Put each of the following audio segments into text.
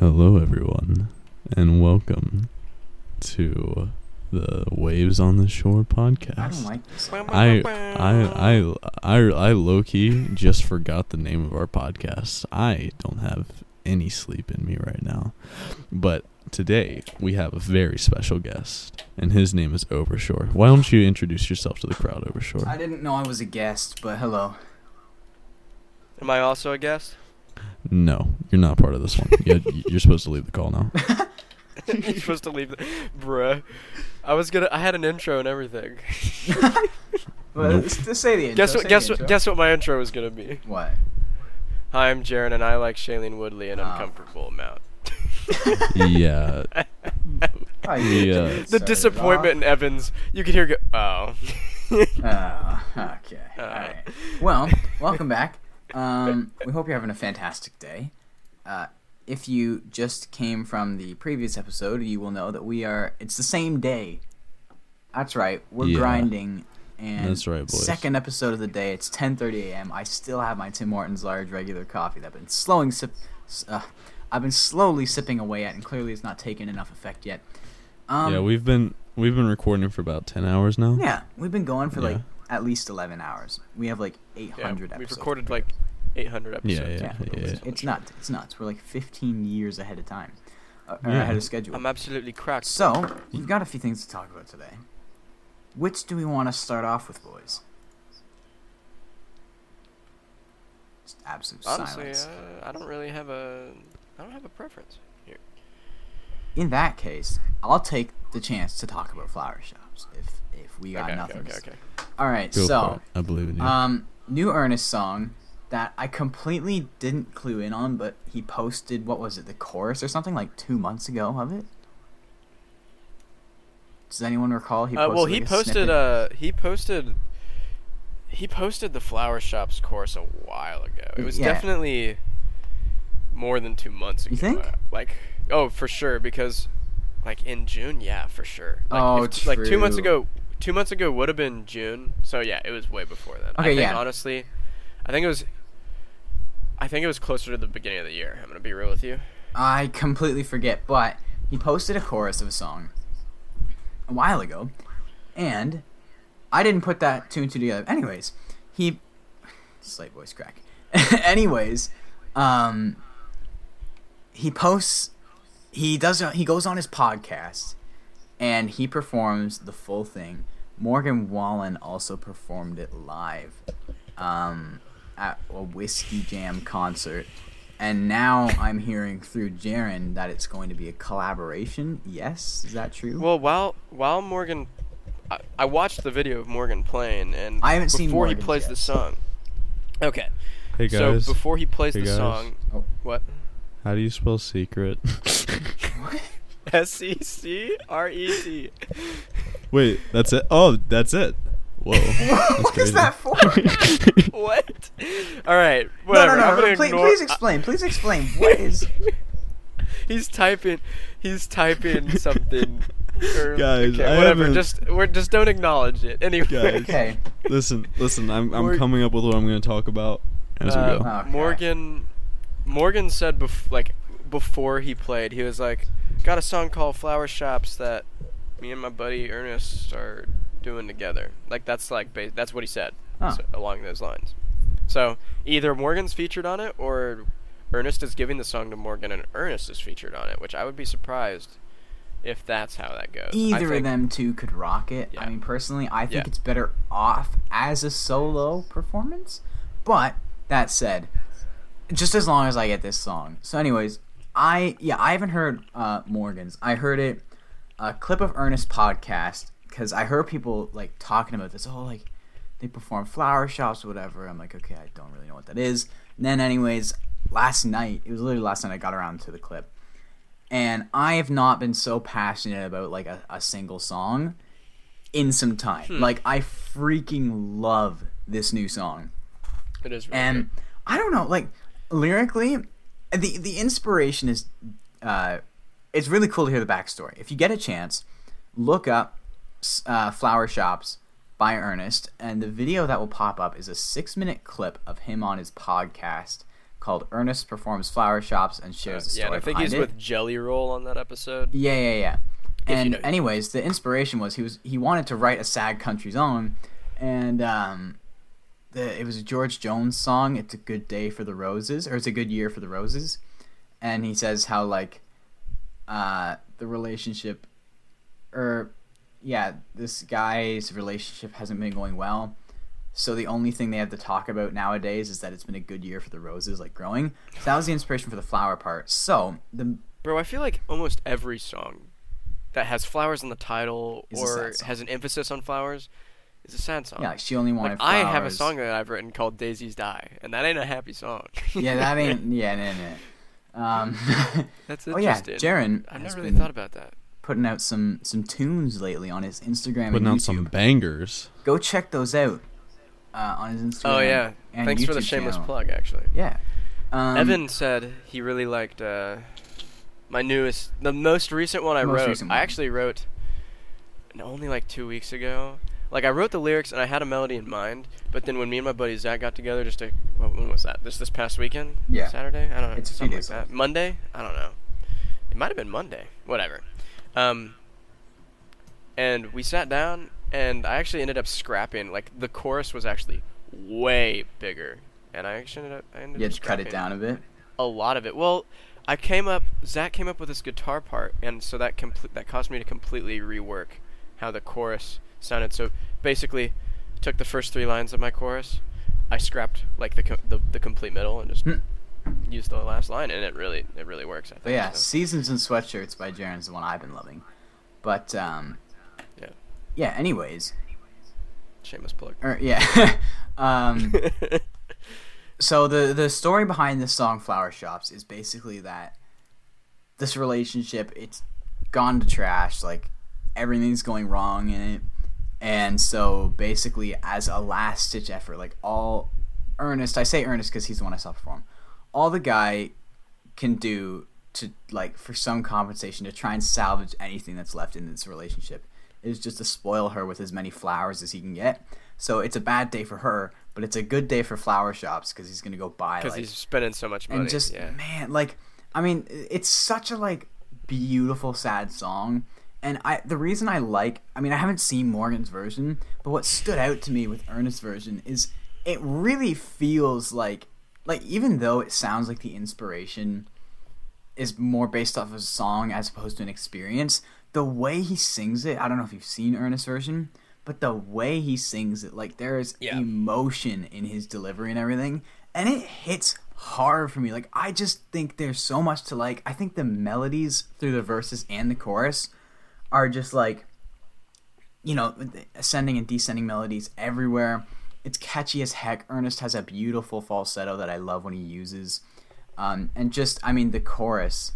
Hello, everyone, and welcome to the Waves on the Shore podcast. Oh I don't like this. I I I I, I low key just forgot the name of our podcast. I don't have any sleep in me right now. But today we have a very special guest, and his name is Overshore. Why don't you introduce yourself to the crowd, Overshore? I didn't know I was a guest, but hello. Am I also a guest? No, you're not part of this one. Yeah, you're supposed to leave the call now. You're supposed to leave, the, bruh. I was gonna. I had an intro and everything. Well, Nope. let's, just say the intro. guess what? Guess what? Guess what my intro was gonna be. What? Hi, I'm Jaron, and I like Shailene Woodley an Oh. uncomfortable amount. yeah, Oh, you The, did uh, get The started disappointment in Evans. You could hear go. Oh. off. Oh, okay. Uh. All right. Well, welcome back. Um, we hope you're having a fantastic day. Uh, if you just came from the previous episode, you will know that we are. It's the same day. That's right. We're Yeah. grinding. And That's right, boys. Second episode of the day. It's 10:30 a.m. I still have my Tim Hortons large regular coffee that I've been slowing sip. Uh, I've been slowly sipping away at, and clearly it's not taken enough effect yet. Um, yeah. We've been we've been recording for about ten hours now. yeah, we've been going for like Yeah. At least 11 hours. We have like 800 Yeah, episodes. we've recorded like 800 episodes. Yeah, Yeah, yeah, it's, it's nuts. It's nuts. We're like 15 years ahead of time, uh, or Yeah. ahead of schedule. I'm absolutely cracked. so we've got a few things to talk about today. Which do we want to start off with, boys? Just absolute Honestly, silence. uh, I don't really have a. I don't have a preference here. In that case, I'll take the chance to talk about flower shops if if we got okay, nothing. okay, okay, okay. All right, Go so. I believe in you. Um, new Ernest song that I completely didn't clue in on, but he posted what was it, the chorus or something like two months ago of it. Does anyone recall? He Uh, well, he like, a posted. snippet? Uh, he posted. He posted the flower shops course a while ago. It was Yeah. definitely more than two months ago. You think? Uh, Like, oh, for sure, because, like in June, yeah, for sure. Like, Oh, if- like two months ago. Two months ago would have been June. So yeah, it was way before then. I Okay, think, yeah. Honestly, I think it was. I think it was closer to the beginning of the year. I'm gonna be real with you. I completely forget, but he posted a chorus of a song a while ago, and I didn't put that two and two together. Anyways, he slight voice crack. Anyways, um, he posts, he does, he goes on his podcast, and he performs the full thing. Morgan Wallen also performed it live, um, at a whiskey jam concert. And now I'm hearing through Jaron that it's going to be a collaboration. Yes, is that true? Well, while while Morgan, I, I watched the video of Morgan playing, and I haven't before seen he plays yet. the song. Okay, hey guys, so before he plays Hey, the guys. song, Oh. what? how do you spell secret? S E C R E T. Wait, that's it. Oh, that's it. Whoa, what is that for? What? All right, no, whatever. no, I'm no. no please, ignore. please explain. Please explain. What is? he's typing. He's typing something. or- Guys, okay, I whatever. haven't- Just we're just don't acknowledge it. Anyway. Guys. Okay. listen, listen. I'm I'm We're- coming up with what I'm going to talk about as we Uh, go. Okay. Morgan, Morgan said bef- like before he played, he was like, "Got a song called Flower Shops that me and my buddy Ernest are doing together." Like that's like ba- that's what he said Huh. so, along those lines. So either Morgan's featured on it, or Ernest is giving the song to Morgan, and Ernest is featured on it. Which I would be surprised if that's how that goes. Either of them two could rock it. I mean, personally, I think Yeah. it's better off as a solo performance. But that said, just as long as I get this song. So, anyways, I yeah, I haven't heard uh, Morgan's. I heard it a clip of Ernest podcast because I heard people like talking about this. Oh, like they perform flower shops, or whatever. I'm like, okay, I don't really know what that is. And then, anyways, last night it was literally last night I got around to the clip and I have not been so passionate about like a, a single song in some time. Hmm. Like I freaking love this new song, It is. Really and I don't know, like lyrically, the the inspiration is, uh, it's really cool to hear the backstory. If you get a chance, look up uh, "Flower Shops" by Ernest, and the video that will pop up is a six minute clip of him on his podcast called Ernest Performs Flower Shops and shares the story yeah, I think he's it. with Jelly Roll on that episode. Yeah, yeah, yeah. you And know. anyways, the inspiration was he was he wanted to write a sad country song, and um, the it was a George Jones song. It's a good day for the roses, or it's a good year for the roses, and he says how like, uh, the relationship, or yeah, this guy's relationship hasn't been going well. So the only thing they have to talk about nowadays is that it's been a good year for the roses, like growing. So that was the inspiration for the flower part. So the Bro, I feel like almost every song that has flowers in the title or has an emphasis on flowers is a sad song. yeah, like she only wanted. like I have a song that I've written called Daisies Die, and that ain't a happy song. yeah, that ain't. Yeah, no, no. Um, That's oh yeah, interesting. Jaron I've has never really been thought about that. putting out some some tunes lately on his Instagram Putting and out some bangers. Go check those out uh, on his Instagram. Oh yeah, and thanks for the shameless channel. plug. Actually, Yeah. Um, Evan said he really liked uh, my newest, the most recent one I Most wrote. I actually wrote only like two weeks ago. Like I wrote the lyrics and I had a melody in mind, but then when me and my buddy Zach got together, just to what, when was that? This this past weekend? Yeah. Saturday. I don't know. It's a few something days like that. Monday. I don't know. It might have been Monday. Whatever. Um. And we sat down, and I actually ended up scrapping. Like the chorus was actually way bigger, and I actually ended up. I ended You up had to cut it down a bit. a lot of it. Well, I came up. Zach came up with this guitar part, and so that compl- that caused me to completely rework how the chorus sounded. So basically, took the first three lines of my chorus, I scrapped like the co- the, the complete middle, and just Hmm. used the last line, and it really it really works. I think. But yeah, so. Seasons and Sweatshirts by Jaron's the one I've been loving. But um, Yeah. yeah. Anyways, shameless plug. or yeah. um, so the the story behind this song flower shops is basically that this relationship it's gone to trash like everything's going wrong in it and so basically as a last stitch effort like all ernest i say ernest because he's the one i saw perform all the guy can do to like for some compensation to try and salvage anything that's left in this relationship is just to spoil her with as many flowers as he can get so it's a bad day for her but it's a good day for flower shops because he's gonna go buy Because like he's spending so much money. and just yeah. man like i mean it's such a like beautiful sad song and i the reason i like i mean i haven't seen morgan's version but what stood out to me with ernest's version is it really feels like like even though it sounds like the inspiration is more based off of a song as opposed to an experience the way he sings it i don't know if you've seen ernest's version but the way he sings it like there is Yeah. emotion in his delivery and everything and it hits hard for me like i just think there's so much to like i think the melodies through the verses and the chorus are just like you know ascending and descending melodies everywhere. It's catchy as heck. Ernest has a beautiful falsetto that i love when he uses um, and just i mean the chorus.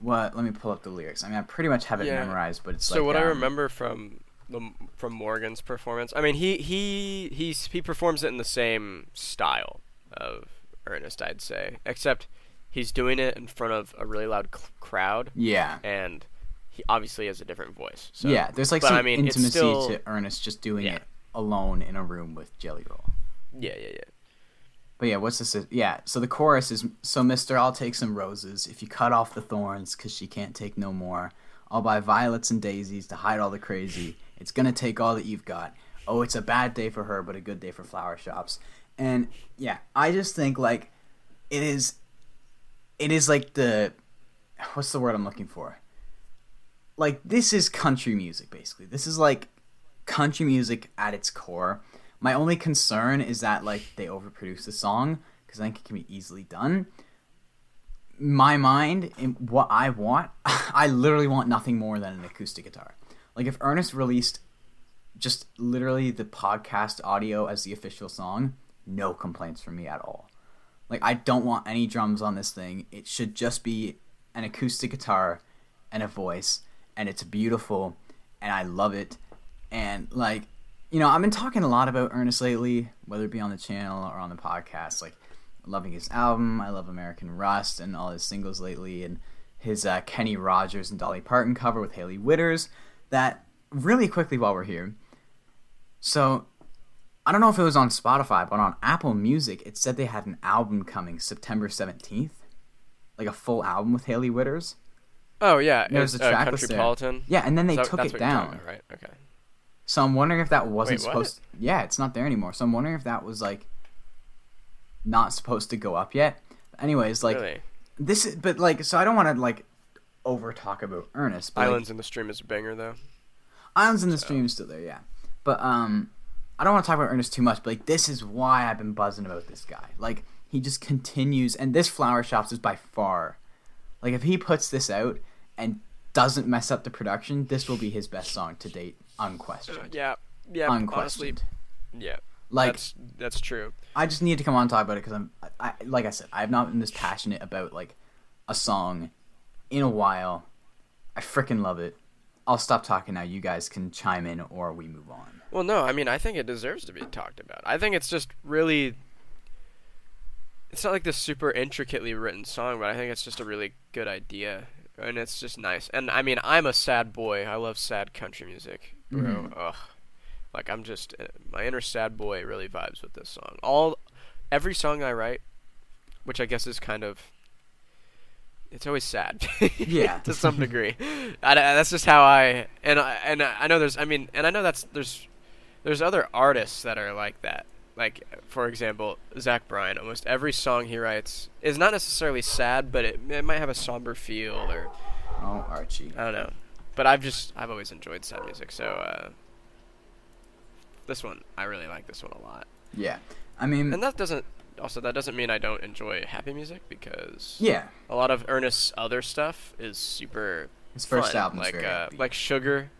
What let me pull up the lyrics. I mean i pretty much have it Yeah. memorized but it's like So like what I um, remember from the from Morgan's performance, I mean he he he's he performs it in the same style of Ernest, I'd say, except he's doing it in front of a really loud c- crowd, yeah. And he obviously has a different voice. So, yeah there's like but some I mean, intimacy still- to ernest just doing Yeah. it alone in a room with jelly roll yeah, yeah, yeah. But yeah, what's this? Yeah, so the chorus is So, mister, I'll take some roses. If you cut off the thorns, 'cause she can't take no more. I'll buy violets and daisies to hide all the crazy. It's gonna take all that you've got. Oh, it's a bad day for her, but a good day for flower shops. And yeah, I just think like it is, it is like the, what's the word I'm looking for? Like this is country music basically. This is like country music at its core. My only concern is that like they overproduce the song because I think it can be easily done. My mind, in what I want, I literally want nothing more than an acoustic guitar. Like if Ernest released just literally the podcast audio as the official song, no complaints from me at all. Like I don't want any drums on this thing. It should just be an acoustic guitar and a voice and it's beautiful and I love it. And like, you know, I've been talking a lot about Ernest lately, whether it be on the channel or on the podcast, like loving his album. I love American Rust and all his singles lately and his uh, Kenny Rogers and Dolly Parton cover with Hailey Whitters. That really quickly while we're here. So I don't know if it was on Spotify, but on Apple Music, it said they had an album coming September 17th. Like a full album with Hailey Whitters. Oh yeah, There's a uh, track there. Countrypolitan. Yeah, and then they So took it down. about, right? Okay. So I'm wondering if that wasn't Wait, supposed Yeah, it's not there anymore. So I'm wondering if that was like not supposed to go up yet. Anyways, like really? this is but like so I don't want to like over talk about Ernest, but like, Islands in the Stream is a banger though. Islands in the Stream is still there, yeah. But um, I don't want to talk about Ernest too much. But like, this is why I've been buzzing about this guy. Like, he just continues, and this Flower Shops is by far, like, if he puts this out and doesn't mess up the production, this will be his best song to date, unquestioned. Uh, yeah, yeah. Honestly, Unquestioned. yeah. Like, that's that's true. I just need to come on and talk about it because I'm, I, like I said, I have not been this passionate about like a song in a while. I freaking love it. I'll stop talking now. You guys can chime in, or we move on. Well, no, I mean, I think it deserves to be talked about. I think it's just really. It's not like this super intricately written song, but I think it's just a really good idea, and it's just nice. And I mean, I'm a sad boy. I love sad country music, bro. Mhm. Ugh, like I'm just uh, my inner sad boy really vibes with this song. All, every song I write, which I guess is kind of. It's always sad. Yeah. to some degree. I, I- that's just how I and I and I know there's I mean and I know that's there's there's other artists that are like that. Like for example, Zach Bryan. Almost every song he writes is not necessarily sad, but it, it might have a somber feel or Oh, Archie. I don't know. But I've just I've always enjoyed sad music, so uh, this one I really like this one a lot. Yeah, I mean, And that doesn't also that doesn't mean I don't enjoy happy music because yeah, a lot of Ernest's other stuff is super his first fun, album's like uh, like Sugar.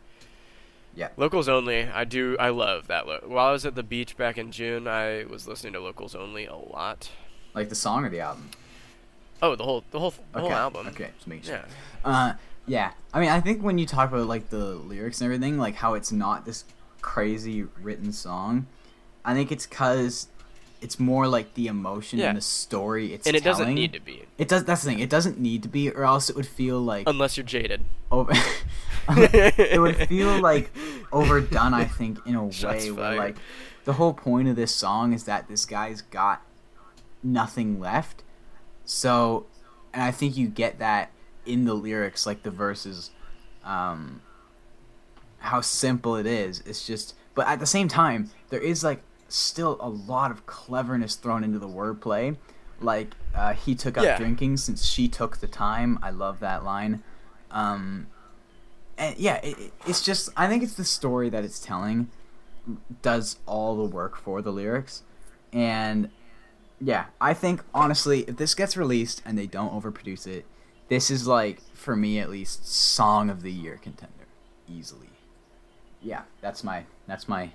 Yeah. Locals Only. I do. I love that. Lo- While I was at the beach back in June, I was listening to Locals Only a lot. like the song or the album. Oh, the whole the whole the okay. whole album. Okay, just make sure. Yeah. Uh, yeah. I mean, I think when you talk about like the lyrics and everything, like how it's not this crazy written song, I think it's because it's more like the emotion Yeah. and the story it's And it doesn't need to be It does. That's the thing. It doesn't need to be, or else it would feel like unless you're jaded. over. it would feel like overdone. I think in a Shots way where fired. like the whole point of this song is that this guy's got nothing left. So, and I think you get that in the lyrics, like the verses, um, how simple it is. It's just, but at the same time, there is like still a lot of cleverness thrown into the wordplay. Like uh, he took up Yeah. drinking since she took the time. I love that line. Um, and yeah, it, it- it's just I think it's the story that it's telling does all the work for the lyrics, and yeah, I think honestly, if this gets released and they don't overproduce it, this is like for me at least song of the year contender easily. Yeah, that's my that's my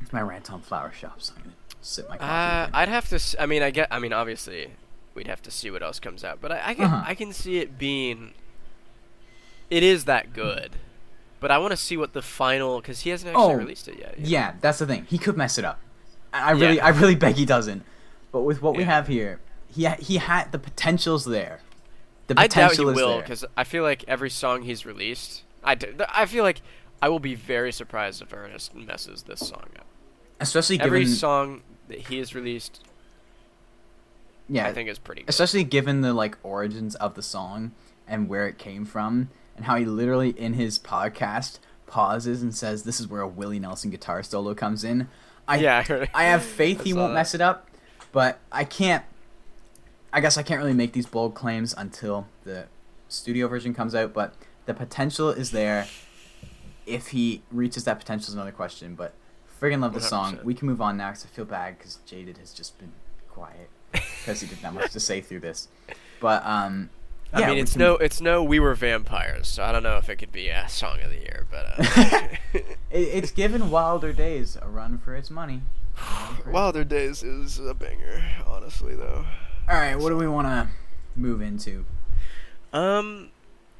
that's my rant on flower shops. I'm gonna sip my coffee. Uh. I'd have to. I mean, I get. I mean, obviously, we'd have to see what else comes out. But I, I can. Uh-huh. I can see it being. It is that good, but I want to see what the final because he hasn't actually Oh, released it yet. you know? Yeah, that's the thing. He could mess it up. I really, Yeah. I really beg he doesn't. But with what we have here, he ha- he had the potential's there. The I doubt potential he is will because I feel like every song he's released, I, d- th- I feel like I will be very surprised if Ernest messes this song up. especially given Every song that he has released, yeah, I think is pretty good. especially given the like origins of the song and where it came from and how he literally in his podcast pauses and says this is where a Willie Nelson guitar solo comes in. I yeah, I, I have faith I he won't that. mess it up, but I can't. I guess I can't really make these bold claims until the studio version comes out. But the potential is there. If he reaches that potential is another question. But friggin' love the song. 100%. We can move on now because I feel bad because Jayded has just been quiet because he didn't have much to say through this. But um, I yeah, mean, it's can- no, it's no. We were vampires, so I don't know if it could be a song of the year, but uh, It, it's given Wilder Days a run for its money. A run for its- Wilder Days is a banger, honestly though. All right, what do we want to move into? Um,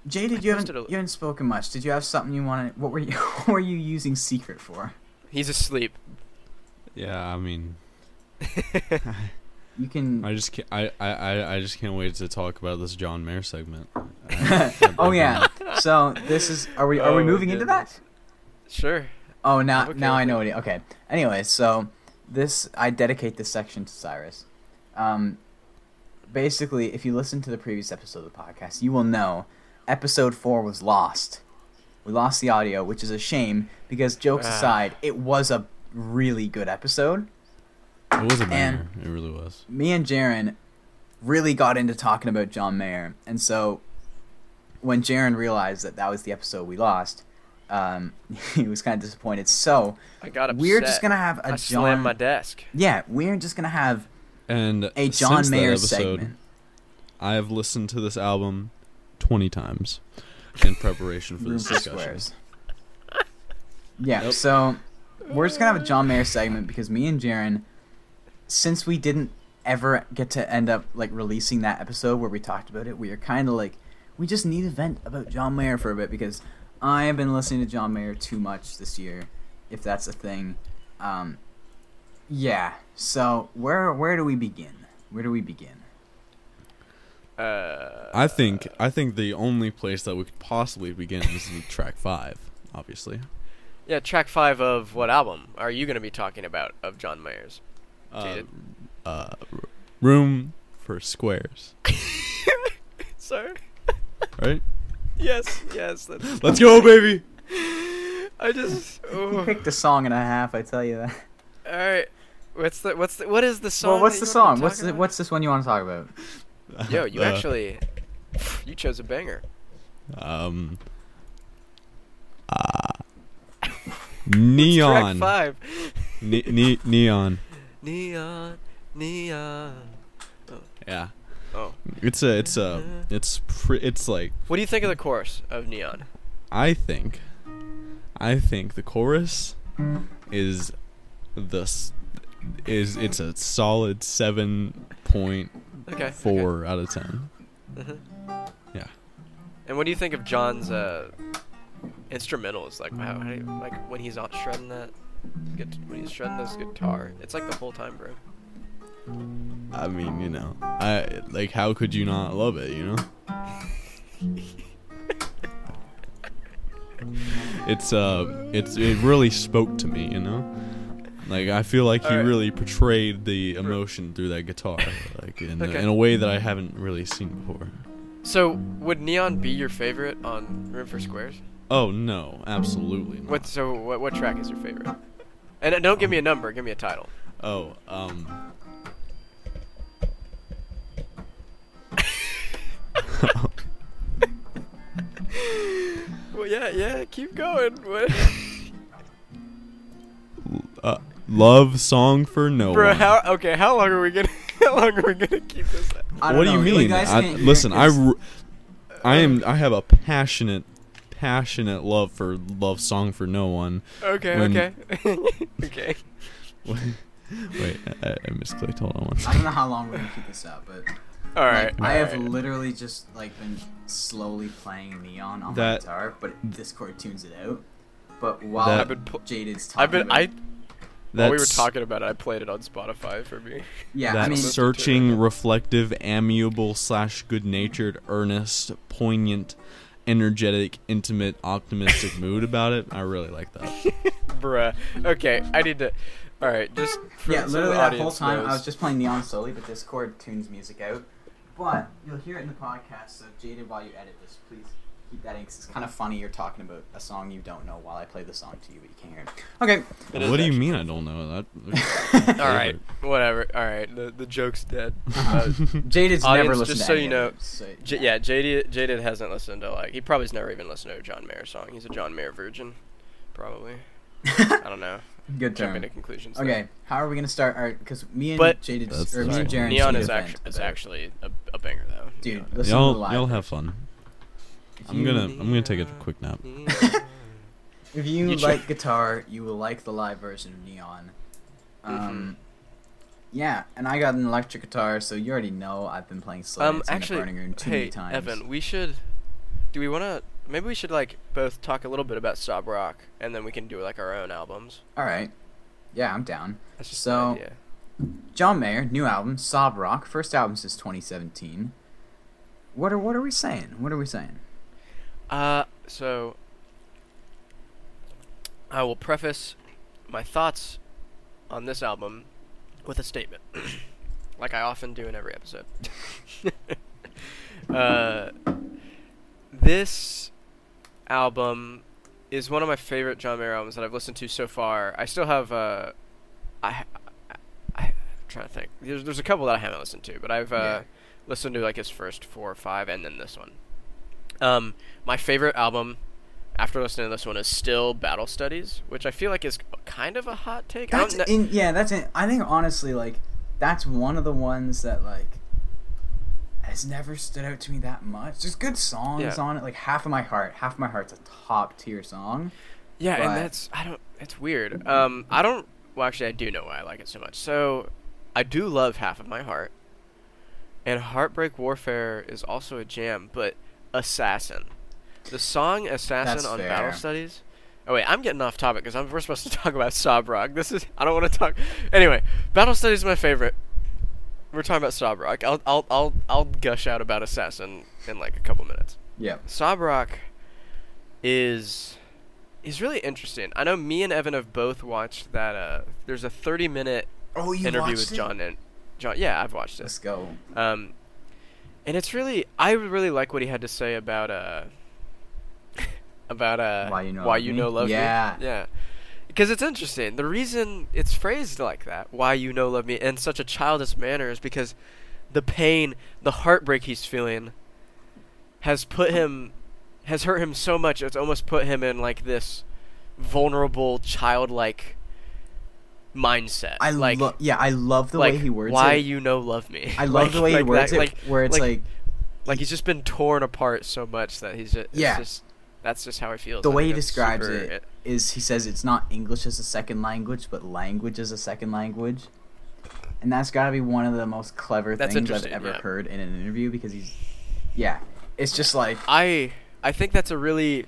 Jayded, I you haven't a- you haven't spoken much. Did you have something you wanted? What were you What were you using Secret for? he's asleep. Yeah, I mean, You can. I just can't. I, I, I, I just can't wait to talk about this John Mayer segment. oh yeah. So this is. Are we Are we Oh, moving into that? Sure. Oh, now okay now I know it. what. He, okay. Anyway, so this I dedicate this section to Cyrus. Um, basically, if you listen to the previous episode of the podcast, you will know episode four was lost. We lost the audio, which is a shame because jokes Ah. aside, it was a really good episode. It was a And- banger. It really was. me and Jaron really got into talking about John Mayer, and so when Jaron realized that that was the episode we lost, um, he was kind of disappointed. So I got upset. we're just gonna have a I John. slammed my desk. yeah, we're just gonna have And a John since Mayer episode, segment. I have listened to this album twenty times in preparation for this discussion. Squares. Yeah, Yep. so we're just gonna have a John Mayer segment because me and Jaron, since we didn't ever get to end up like releasing that episode where we talked about it, we are kind of like we just need to vent about John Mayer for a bit because I have been listening to John Mayer too much this year, if that's a thing. Um, yeah. So where where do we begin? Where do we begin? Uh, I think I think the only place that we could possibly begin is in track five, obviously. yeah, track five of what album are you going to be talking about of John Mayer's? Uh, uh, room for squares, Sorry. right? Yes, yes. That's Let's go, baby. I just. He Oh. picked a song and a half. I tell you that. All right. What's the what's the what is the song? Well, what's the song? What's talking the, what's this one you want to talk about? Yo, you Uh, actually you chose a banger. um. Uh, Track neon. five. Ne- ne- neon. Neon, neon. Yeah. Oh. It's a. It's a. It's. Pre- it's like. What do you think of the chorus of Neon? I think. I think the chorus is the. Is it's a solid seven point Okay. four out of ten. okay. Mhm. Yeah. And what do you think of John's uh, instrumentals? Like how, how do you- like when he's not shredding that, get when he's shredding this guitar. It's like the whole time, bro. I mean, you know, I like. How could you not love it? You know. it's uh, it's it really spoke to me. You know. Like I feel like he Alright. really portrayed the emotion through that guitar, like in, Okay. in a way that I haven't really seen before. So would Neon be your favorite on Room for Squares? Oh no, absolutely not. What so what what track is your favorite? And uh, don't give me a number. Give me a title. Oh, um. Well, yeah, yeah. Keep going. What? uh, love song for no Bro, one. how okay? How long are we gonna? How long are we gonna keep this? At? I don't what do you know. mean? guys I, can't hear listen, I, 'cause- r- I am. I have a passionate, passionate love for love song for no one. Okay, When- okay, okay. Wait, I, I misclicked. Hold on one I don't know how long we're gonna keep this up, but All right. like, I have alright. literally just like been slowly playing Neon on my That- guitar, but Discord tunes it out. But while That- I've been. Pl- Jayded's talking I've been. about, I. While we were talking about it, I played it on Spotify for me. yeah, that I mean, Listen to it searching, reflective, amiable slash good-natured, earnest, poignant, energetic, intimate, optimistic mood about it. I really like that. Bruh. Okay, I need to. All right, just for yeah, so literally the that whole audience time I was just playing Neon slowly, but Discord tunes music out. But you'll hear it in the podcast. So Jaden, while you edit this, please keep that in 'cause it's kind of funny. You're talking about a song you don't know while I play the song to you, but you can't hear it. Okay. It is what do you mean? I don't know that. All right, whatever. All right, the the joke's dead. Uh, Jayded's Audience, never listened just to so you know, it, so, J- yeah, Jayded Jayded hasn't listened to like he probably's never even listened to a John Mayer song. He's a John Mayer virgin, probably. I don't know. Good Jumping term. to conclusions. there. Okay, how are we gonna start? Our because me and But- Jayded or me and fine. Jaron Neon is event actually is actually a, a banger though. Dude, Neon. listen to the Y'all, live y'all have fun. If I'm gonna, I'm gonna take a quick nap. If you, You tr- like guitar, you will like the live version of Neon. Mm-hmm. Um, yeah, and I got an electric guitar, so you already know I've been playing Slow Um, Dancing in actually, the Burning Room too hey many times. Evan, we should. Do we want to? Maybe we should like both talk a little bit about Sob Rock, and then we can do like our own albums. All right, yeah, I'm down. That's just So- an idea. John Mayer, new album, Sob Rock, first album since 2017. What are what are we saying? What are we saying? Uh, so I will preface my thoughts on this album with a statement, like I often do in every episode. uh, this album is one of my favorite John Mayer albums that I've listened to so far. I still have uh, I, I, am trying to think. There's there's a couple that I haven't listened to, but I've uh, Yeah. listened to like his first four or five, and then this one. Um, my favorite album after listening to this one is still Battle Studies, which I feel like is kind of a hot take. I That's in, yeah, that's in, I think honestly like that's one of the ones that like has never stood out to me that much. There's good songs Yeah. on it, like Half of My Heart. Half of My Heart's a top tier song. Yeah, But- and that's I don't. It's weird. Um, I don't. Well, actually, I do know why I like it so much. So, I do love half of my heart, and Heartbreak Warfare is also a jam. But Assassin, the song Assassin That's on fair. Battle Studies. Oh wait, I'm getting off topic because we're supposed to talk about Sob This is I don't want to talk. Anyway, Battle Studies is my favorite. We're talking about Sob I'll I'll I'll I'll gush out about Assassin in like a couple minutes. Yeah. Sob Rock is is really interesting. I know me and Evan have both watched that. Uh, there's a 30 minute Oh, you interview with it? John and John. Yeah, I've watched it. Let's go. Um, and it's really I really like what he had to say about uh about uh Why You Know why Love you Me? know love Yeah. me. Yeah. Because it's interesting. The reason it's phrased like that, why you no love me, in such a childish manner, is because the pain, the heartbreak he's feeling, has put him, has hurt him so much. It's almost put him in like this vulnerable, childlike mindset. I like, love yeah, I love the like way he words it. why it. you know love me. I love Like- the way he words that, it like where it's like, like he's just been torn apart so much that he's just, Yeah. just that's just how he feels. the I way he describes super- it is he says it's not English as a second language, but language as a second language. And that's got to be one of the most clever things I've ever yeah. heard in an interview because he's yeah, it's just like I I think that's a really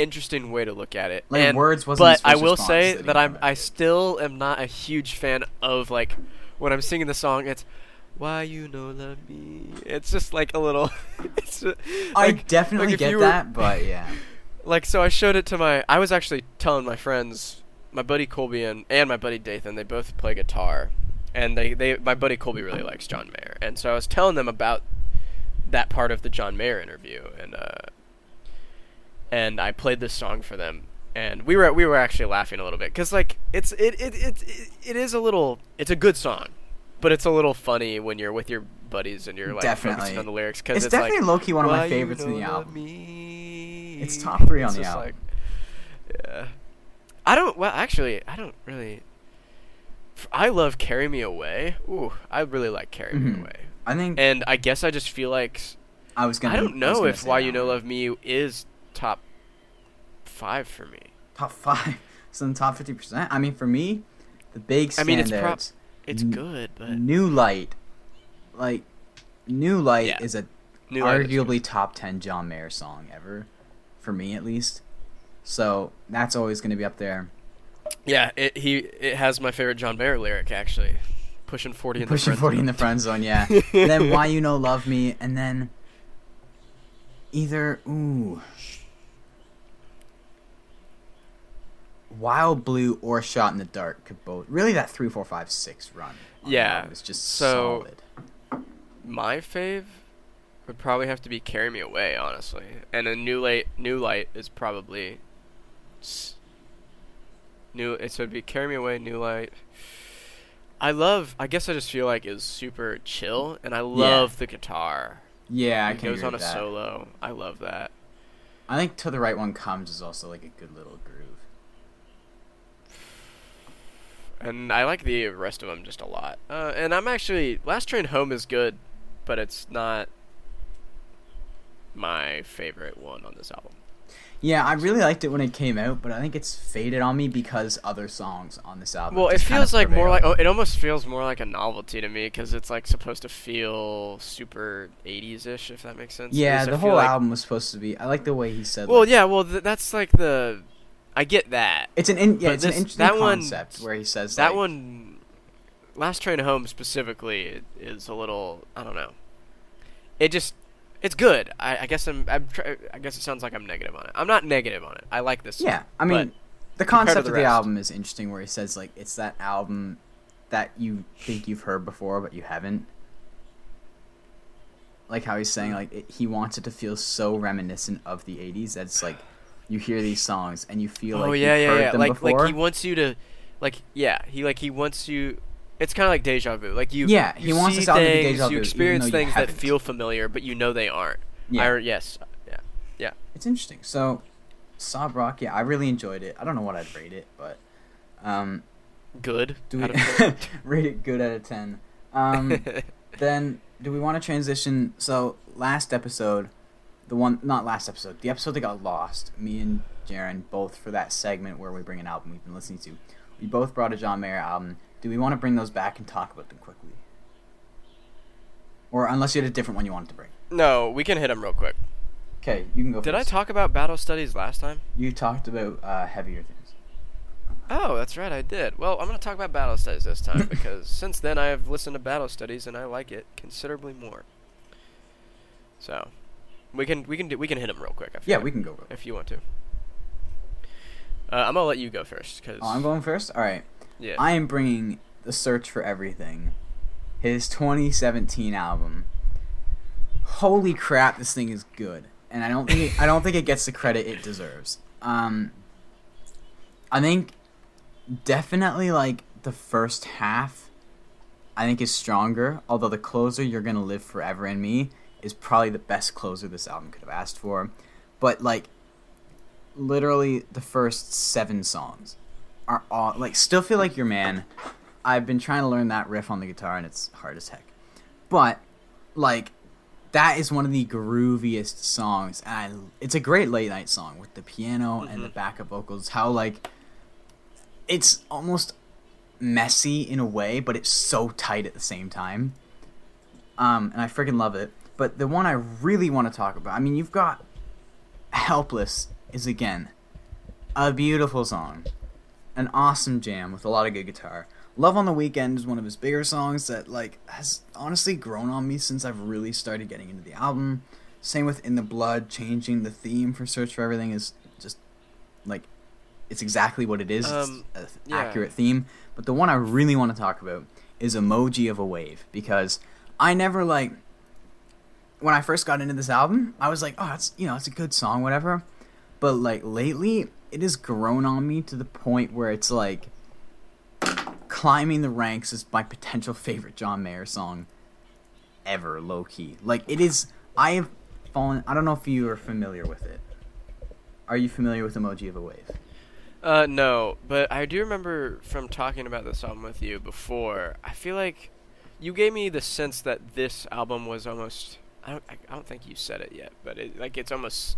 interesting way to look at it. Like, and, words wasn't but I will say that that I'm I still am not a huge fan of like when I'm singing the song. It's why you no love me. It's just like a little. it's just, I definitely like get were- that, but yeah. like so I showed it to my I was actually telling my friends my buddy Colby and, and my buddy Dathan they both play guitar and they, they my buddy Colby really likes John Mayer and so I was telling them about that part of the John Mayer interview and uh and I played this song for them and we were we were actually laughing a little bit cuz like it's it it, it it is a little it's a good song but it's a little funny when you're with your buddies and you're like Definitely. focusing on the lyrics cuz It's, it's, definitely like low key one of my favorites in the album. me. It's top three on the album. like- yeah. I don't. Well, actually, I don't really. I love "Carry Me Away." Ooh, I really like "Carry Me Mhm. Away," I think and I guess I just feel like I was gonna. I don't know gonna if "Why You Know. Love Me" is top five for me. top five, so in the top fifty percent. I mean, for me, the big standouts. I mean, it's prob- It's N- good, but New Light, like New Light Yeah. is a New Light is arguably top ten John Mayer song ever, for me at least. So that's always going to be up there. Yeah, it he it has my favorite John Mayer lyric actually, pushing forty in the Pushing friend forty in zone. the friend zone, yeah. then Why You No Love Me, and then either ooh, Wild Blue or Shot in the Dark could both really that three, four, five, six run. Yeah, it's just so- solid. My fave would probably have to be "Carry Me Away," honestly, and a new light. New light is probably new. It would be "Carry Me Away," "New Light." I love. I guess I just feel like is super chill, and I love the guitar. Yeah, I it goes on a that. solo. I love that. I think "To the Right One Comes" is also like a good little groove. And I like the rest of them just a lot. Uh, and I'm actually Last Train Home is good, but it's not my favorite one on this album. Yeah, I really liked it when it came out, but I think it's faded on me because other songs on this album. Well, it feels like more like oh, it almost feels more like a novelty to me because it's like supposed to feel super 80s ish, if that makes sense. Yeah, the whole like- album was supposed to be. I like the way he said. Well, like, yeah, well th- that's like the I get that. it's an in, yeah, but it's this- an interesting that one- concept where he says that like, one last train home specifically is a little i don't know it just it's good i, I guess i'm, I'm try, i guess it sounds like i'm negative on it i'm not negative on it i like this Yeah, song, I mean, the concept the of the rest. album is interesting, where he says like it's that album that you think you've heard before but you haven't. Like how he's saying, hmm. like it, he wants it to feel so reminiscent of the '80s that it's like you hear these songs and you feel like oh like yeah, you've yeah, yeah. them Like before. like he wants you to, like yeah, he like he wants you. It's kind of like deja vu. Like you, Yeah, you he wants see this to be things, deja vu, You experience you things that feel familiar, but you know they aren't. yeah, I, yes, yeah. Yeah it's interesting. So, Sob Rock, yeah, I really enjoyed it. I don't know what I'd rate it, but um, Good. do we out of ten. rate it good out of ten? Um, then do we want to transition? So last episode, the one not last episode, the episode that got lost. Me and Jaren both for that segment where we bring an album we've been listening to. We both brought a John Mayer album. Do we want to bring those back and talk about them quickly? Or unless you had a different one you wanted to bring. no, we can hit them real quick. Okay, you can go. Did I talk about battle studies last time? You talked about uh, heavier things. Oh, that's right, I did. Well, I'm going to talk about battle studies this time because since then I have listened to battle studies and I like it considerably more. So, we can we can do, we can hit him real quick. Yeah, we can go. if you want to. Uh, I'm gonna let you go first because Oh, I'm going first. All right. yeah. I am bringing The Search for Everything, his 2017 album. Holy crap, this thing is good, and I don't think it, I don't think it gets the credit it deserves. Um, I think definitely like the first half, I think is stronger. Although the closer "You're Gonna Live Forever in Me" is probably the best closer this album could have asked for, but like literally the first seven songs are all like still feel like your man. I've been trying to learn that riff on the guitar and it's hard as heck. But like that is one of the grooviest songs and I, it's a great late night song with the piano and the Mhm. backup vocals how like it's almost messy in a way but it's so tight at the same time. Um and I freaking love it. But the one I really want to talk about, I mean you've got Helpless is again a beautiful song an awesome jam with a lot of good guitar. Love on the Weekend is one of his bigger songs that like has honestly grown on me since I've really started getting into the album. Same with In the Blood, changing the theme for Search for Everything is just like it's exactly what it is. Um, it's an yeah. accurate theme. But the one I really want to talk about is Emoji of a Wave because I never like when I first got into this album, I was like, oh, it's you know, it's a good song, whatever. But like lately, it has grown on me to the point where it's like climbing the ranks is my potential favorite John Mayer song ever, low key. Like it is. I have fallen. I don't know if you are familiar with it. Are you familiar with Emoji of a Wave? Uh, no, but I do remember from talking about this album with you before. I feel like you gave me the sense that this album was almost. I don't. I, don't think you said it yet, but it, like it's almost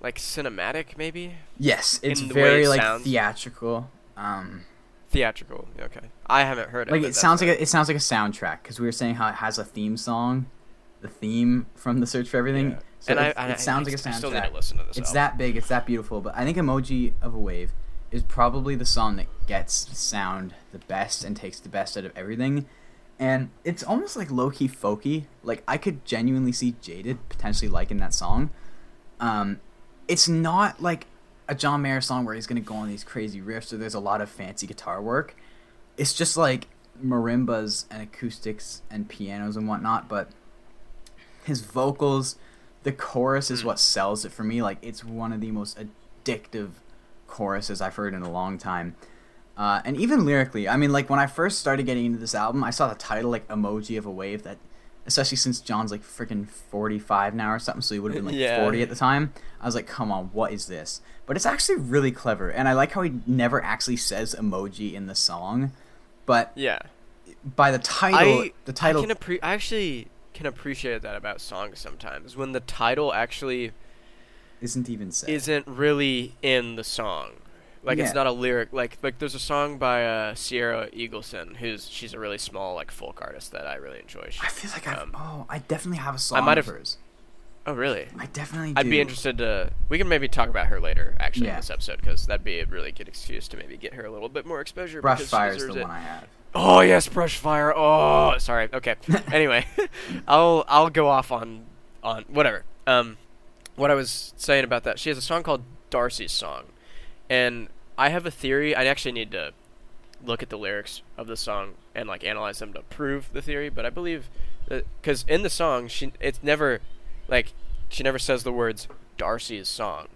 like cinematic, maybe Yes, it's In the way very it like sounds? theatrical. Um, theatrical. Okay, I haven't heard it. like it sounds like a, it sounds like a soundtrack because we were saying how it has a theme song, the theme from the Search for Everything. Yeah. So and it, I, I, it sounds I, like a soundtrack. I still need to listen to this. It's album. that big, it's that beautiful, but I think Emoji of a Wave is probably the song that gets the sound the best and takes the best out of everything. And it's almost like low key folky. Like I could genuinely see Jayded potentially liking that song. Um, it's not like a John Mayer song where he's gonna go on these crazy riffs or there's a lot of fancy guitar work. It's just like marimbas and acoustics and pianos and whatnot, but his vocals, the chorus is Hmm. what sells it for me. Like it's one of the most addictive choruses I've heard in a long time. Uh, and even lyrically, I mean, like when I first started getting into this album, I saw the title like "Emoji of a Wave." That, especially since John's like freaking forty-five now or something, so he would have been like Yeah. forty at the time. I was like, "Come on, what is this?" But it's actually really clever, and I like how he never actually says emoji in the song, but Yeah. by the title, I the title I can appre- I actually can appreciate that about songs sometimes when the title actually isn't even said. isn't really in the song. Like Yeah. it's not a lyric. Like like there's a song by uh, Sierra Eagleson, who's she's a really small like folk artist that I really enjoy. She, I feel like I um, oh I definitely have a song I might of have- hers. oh really? I definitely. I'd be interested to. We can maybe talk about her later, actually, Yeah. in this episode, because that'd be a really good excuse to maybe get her a little bit more exposure. Brush Fire is the it. one I have. Oh yes, brush fire. Oh, sorry. Okay. anyway, I'll I'll go off on on whatever. Um, what I was saying about that, she has a song called Darcy's Song, And I have a theory. I actually need to look at the lyrics of the song and like analyze them to prove the theory. But I believe that because in the song, she it's never like she never says the words Darcy's song.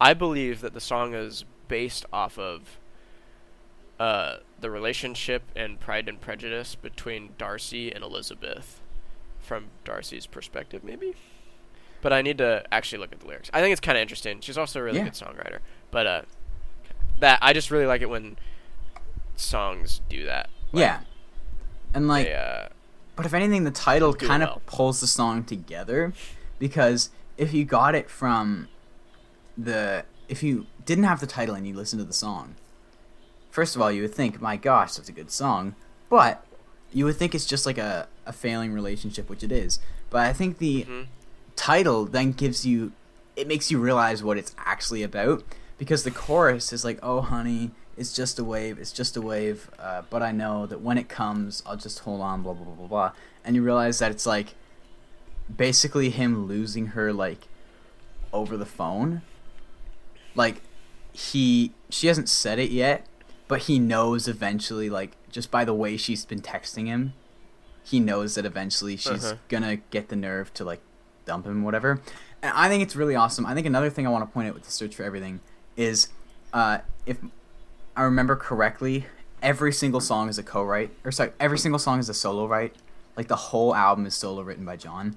I believe that the song is based off of uh, the relationship and Pride and Prejudice between Darcy and Elizabeth, from Darcy's perspective, maybe. But I need to actually look at the lyrics. I think it's kind of interesting. She's also a really Yeah. good songwriter. But uh, that I just really like it when songs do that. Like, yeah. And like, they, uh, but if anything, the title kind of well. pulls the song together, because if you got it from the, if you didn't have the title and you listened to the song, first of all, you would think, my gosh, that's a good song, but you would think it's just like a, a failing relationship, which it is. But I think the mhm. title then gives you it makes you realize what it's actually about because the chorus is like oh honey it's just a wave it's just a wave uh, but i know that when it comes i'll just hold on blah blah blah blah blah. And you realize that it's like basically him losing her like over the phone. Like he she hasn't said it yet but he knows eventually like just by the way she's been texting him he knows that eventually she's Uh-huh. gonna get the nerve to like dump him whatever. And i think it's really awesome. I think another thing i want to point out with the search for everything is uh if i remember correctly every single song is a co-write or sorry every single song is a solo write. Like the whole album is solo written by john.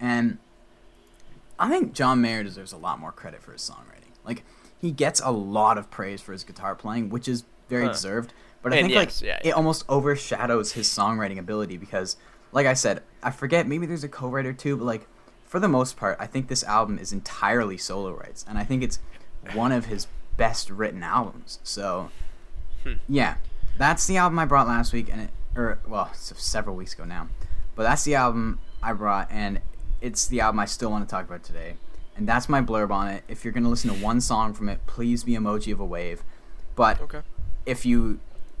And i think john mayer deserves a lot more credit for his songwriting. Like he gets a lot of praise for his guitar playing which is very Huh. deserved. But i And think yes, like yeah, it almost overshadows his songwriting ability because like i said i forget maybe there's a co-writer too but like for the most part i think this album is entirely solo writes and i think it's one of his best written albums so Hmm. yeah that's the album i brought last week and it or well several weeks ago now but that's the album i brought and it's the album i still want to talk about today and that's my blurb on it if you're going to listen to one song from it please be emoji of a wave but Okay. if you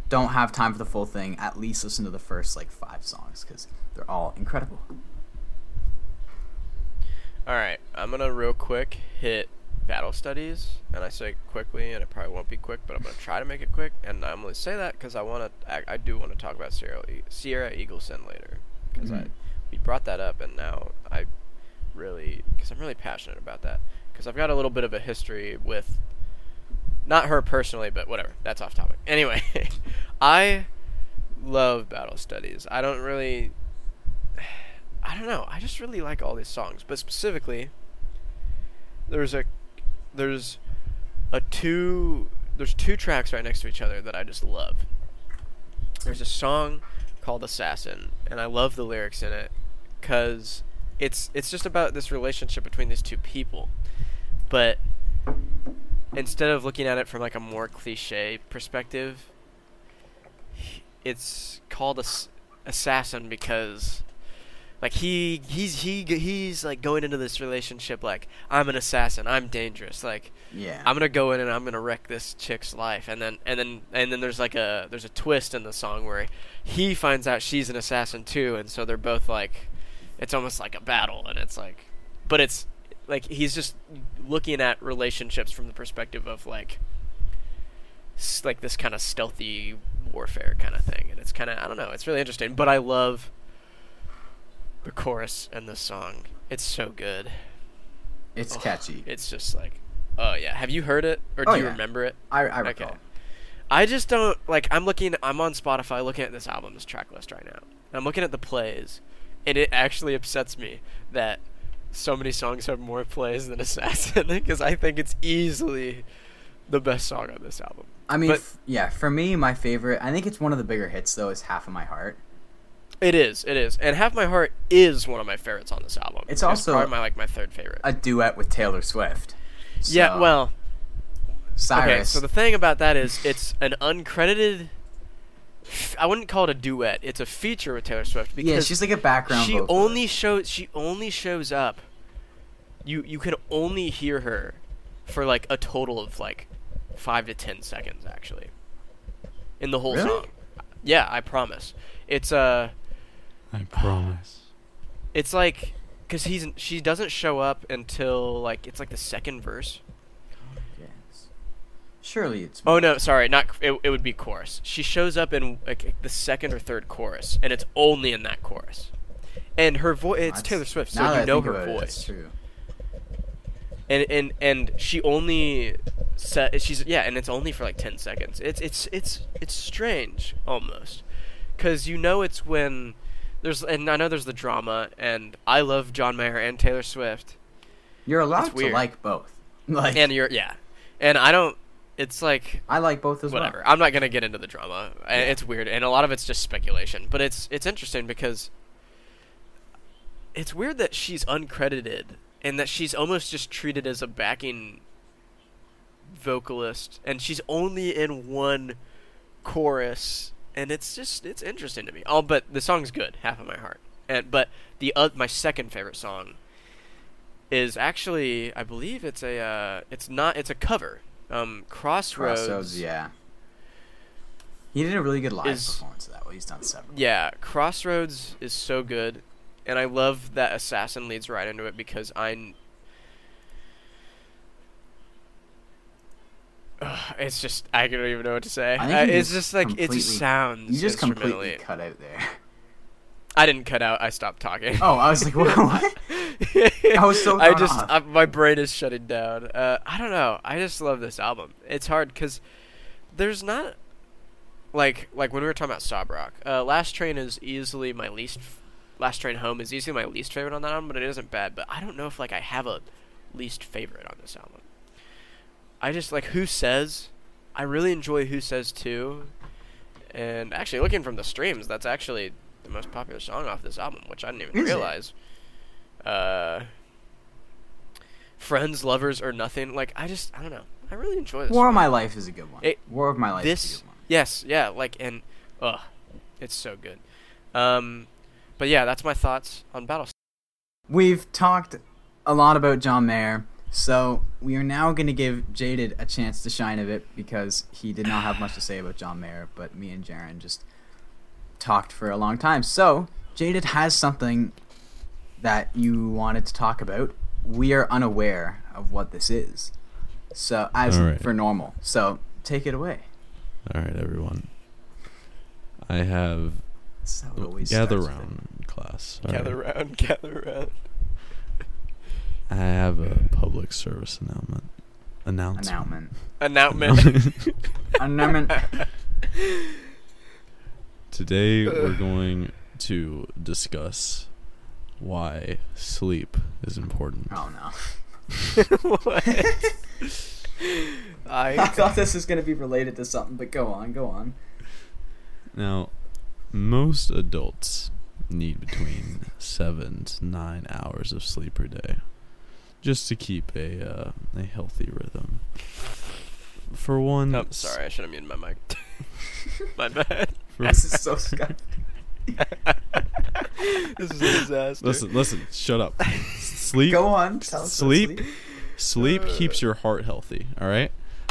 don't have time for the full thing, at least listen to the first like five songs because they're all incredible. All right, I'm gonna real quick hit battle studies, and I say quickly, and it probably won't be quick, but I'm gonna try to make it quick. And I'm gonna say that because I want to, I, I do want to talk about Sierra, E- Sierra Eagleson later, because I Mhm. we brought that up, and now I really, because I'm really passionate about that, because I've got a little bit of a history with, not her personally, but whatever, that's off topic. Anyway, I love battle studies. I don't really I don't know. I just really like all these songs, but specifically, there's a there's a two there's two tracks right next to each other that I just love. There's a song called Assassin, and I love the lyrics in it cuz it's it's just about this relationship between these two people. But instead of looking at it from like a more cliche perspective, it's called Ass- Assassin because like he he's he he's like going into this relationship like I'm an assassin, I'm dangerous, like Yeah. I'm gonna go in and I'm gonna wreck this chick's life, and then and then and then there's like a there's a twist in the song where he finds out she's an assassin too, and so they're both like, it's almost like a battle, and it's like, but it's like he's just looking at relationships from the perspective of like, like this kind of stealthy warfare kind of thing, and it's kind of I don't know, it's really interesting, but I love the chorus and the song. It's so good. it's Oh, catchy. It's just like, oh yeah. Have you heard it or do Oh, you yeah. remember it? I, I okay. recall. I just don't like. I'm looking. I'm on Spotify looking at this album's track list right now. I'm looking at the plays, and it actually upsets me that so many songs have more plays than Assassin because I think it's easily the best song on this album. I mean, But- f- yeah, for me, my favorite, I think it's one of the bigger hits, though, is Half of My Heart. It is. It is. And Half My Heart is one of my favorites on this album. It's also- probably my like my third favorite. A duet with Taylor Swift. yeah. Well. Cyrus. Okay, so the thing about that is it's an uncredited. I wouldn't call it a duet. It's a feature with Taylor Swift because yeah, she's like a background she vocalist. only shows she only shows up. You you can only hear her for like a total of like five to ten seconds actually. In the whole Really? song. Yeah, I promise. It's uh I promise. it's like because he's she doesn't show up until like it's like the second verse. Yes. Surely it's. Oh no, sorry, not it, it would be chorus. She shows up in like the second or third chorus, and it's only in that chorus. And her voice, it's Taylor Swift, so you know her about it, that's voice. true. and and and she only set she's yeah, and it's only for like ten seconds. It's it's it's it's strange almost, because you know it's when there's and I know there's the drama, and I love John Mayer and Taylor Swift, You're allowed to weird. like both. Like, and you're yeah, and I don't. It's like I like both as whatever. well. I'm not gonna get into the drama. I It's weird, and a lot of it's just speculation. But it's it's interesting because it's weird that she's uncredited and that she's almost just treated as a backing vocalist, and she's only in one chorus, and it's just it's interesting to me. Oh, but the song's good, half of my heart. And but the uh, my second favorite song is actually I believe it's a uh, it's not it's a cover. Um, Crossroads. Crossroads, yeah. He did a really good live Is- performance of that. Well, he's done several. Yeah, Crossroads is so good, and I love that Assassin leads right into it because I. Ugh, it's just I don't even know what to say. I Uh, it's just just like it just sounds. You just completely cut out there. I didn't cut out. I stopped talking. Oh, I was like, what? what? I was so I just off. uh, my brain is shutting down. Uh, I don't know. I just love this album. It's hard because there's not like like when we were talking about Sob Rock. Uh, Last Train is easily my least. Last Train Home is easily my least favorite on that album, but it isn't bad. But I don't know if like I have a least favorite on this album. I just like Who Says. I really enjoy Who Says too. And actually, looking from the streams, that's actually the most popular song off this album, which I didn't even Is it? realize. Uh, friends, lovers, or nothing. Like I just, I don't know. I really enjoy this. War song. of My Life is a good one. It- War of My Life is a this, good one. yes, yeah, like and, ugh, it's so good. Um, but yeah, that's my thoughts on Battle. We've talked a lot about John Mayer, so we are now going to give Jayded a chance to shine a bit because he did not have much to say about John Mayer, but me and Jaron just talked for a long time. So, Jayded has something that you wanted to talk about. We are unaware of what this is. So, as All right. for normal. So, take it away. All right, everyone. I have That's how it always gather starts round class. All Gather right. round, gather round. I have a public service announcement. Announcement. Announcement. Announcement. Announcement. Today we're going to discuss why sleep is important. Oh, no. what? I I thought this was going to be related to something, but go on, go on. Now, most adults need between seven to nine hours of sleep per day, just to keep a uh, a healthy rhythm. For one, Oh, s- sorry, I should have muted my mic. my bad. For, This is so scary. this is a disaster. listen, listen, shut up. Sleep. Go on. Tell us about sleep. Sleep keeps your heart healthy. All right.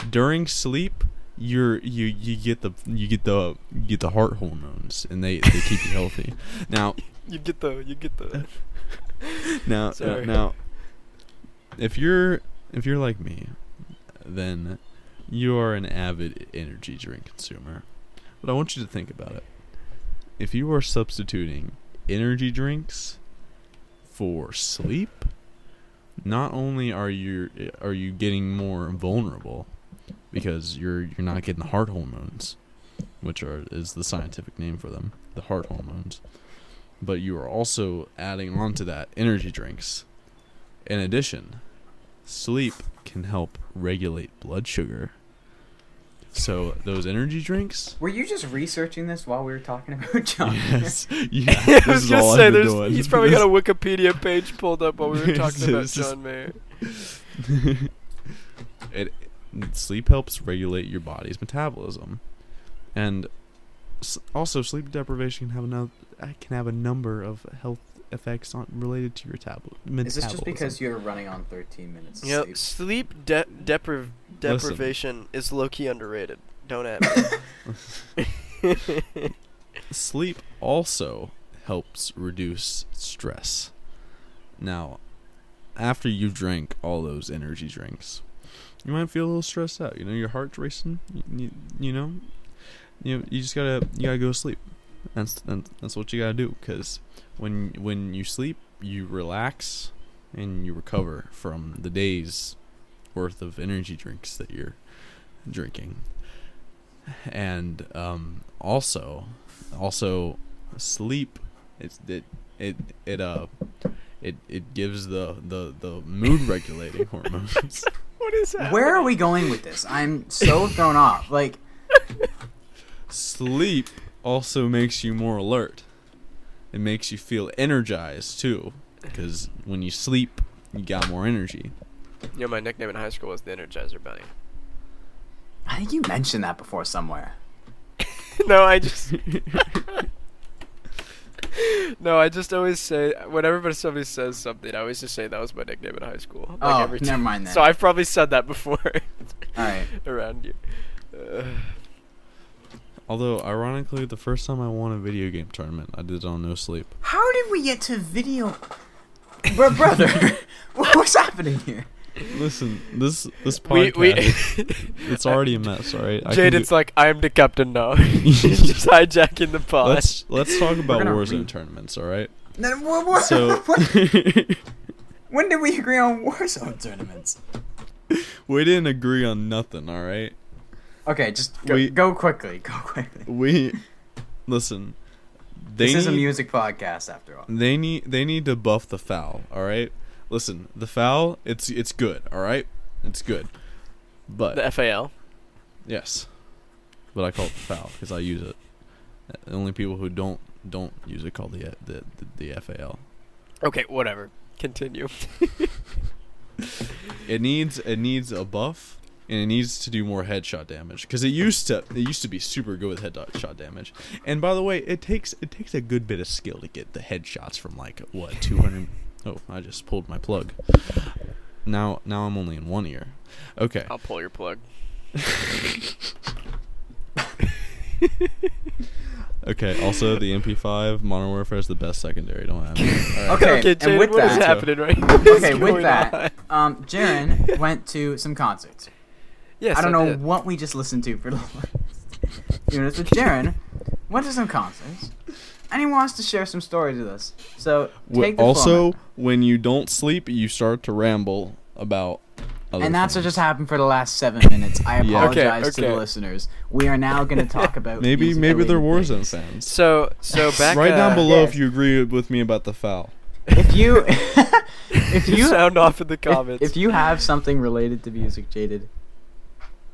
During sleep, you're you you get the you get the you get the heart hormones, and they they keep you healthy. Now You get the, you get the. now, now, Sorry. now, if you're if you're like me, then you are an avid energy drink consumer. But I want you to think about it. If you are substituting energy drinks for sleep, not only are you are you getting more vulnerable because you're you're not getting the heart hormones, which are is the scientific name for them, the heart hormones but you are also adding on to that energy drinks. In addition, sleep can help regulate blood sugar. So those energy drinks. Were you just researching this while we were talking about John? Yes, yeah. I was is gonna all say, I've been there's, he's probably got a Wikipedia page pulled up while we were talking about This John Mayer. it sleep helps regulate your body's metabolism, and s- also sleep deprivation can have another can have a number of health effects on related to your tablet. Is this just because you're running on 13 minutes Yep, sleep? sleep de- depriv- Listen. deprivation is low key underrated. Don't at me. Sleep also helps reduce stress. Now, after you drink all those energy drinks, you might feel a little stressed out. You know, your heart's racing. You, you, you know, you you just gotta you gotta go to sleep. That's that's, that's what you gotta do. Cause when when you sleep, you relax and you recover from the day's worth of energy drinks that you're drinking. And um, also, also sleep. It's it it it uh it it gives the the the mood regulating hormones. What is that? Where are we going with this? I'm so thrown off. Like, Sleep also makes you more alert. It makes you feel energized too, because when you sleep, you got more energy. You know, my nickname in high school was the Energizer Bunny. I think you mentioned that before somewhere. no, I just. no, I just always say whenever somebody says something, I always just say that was my nickname in high school. Like Oh, every never time. mind that. So I've probably said that before All right. around you. Uh, Although, ironically, the first time I won a video game tournament, I did it on no sleep. How did we get to video? Bro, brother, what's happening here? Listen, this this we, podcast, we it's already a mess. All right, I can Jade, do- it's like I'm the captain now. He's just hijacking the pod. let's let's talk about gonna Warzone read- tournaments. All right, Then what, what, so when did we agree on Warzone tournaments? we didn't agree on nothing. All right, Okay, just go, We- go quickly. Go quickly. we listen. They this is a music podcast after all. They need they need to buff the foul. All right, listen, the foul it's it's good. All right, it's good, but the FAL. yes, but I call it the foul because I use it. The only people who don't don't use it call the the the, the FAL. Okay, whatever. Continue. It needs it needs a buff and it needs to do more headshot damage because it used to it used to be super good with headshot damage. And by the way, it takes it takes a good bit of skill to get the headshots from like what 200 Oh, I just pulled my plug. Now now I'm only in one ear. Okay. I'll pull your plug. Okay, also the MP5 Modern Warfare is the best secondary. Don't have it. All right. Okay, okay, and with what is that- happening right now? Okay, with that, on? um, Jaron went to some concerts. Yes, I don't know did. what we just listened to for the last few minutes, but Jaron went to some concerts, and he wants to share some stories with us. So Wh- take the also, format. when you don't sleep, you start to ramble about other and that's what just happened for the last seven minutes. I Yeah. Okay, apologize to the listeners. We are now going to talk about Maybe maybe they're related Warzone things. fans. So, so back. Write down uh, below yes. if you agree with me about the foul. If you, if You you, sound off in the if, comments. if you have something related to music, Jayded,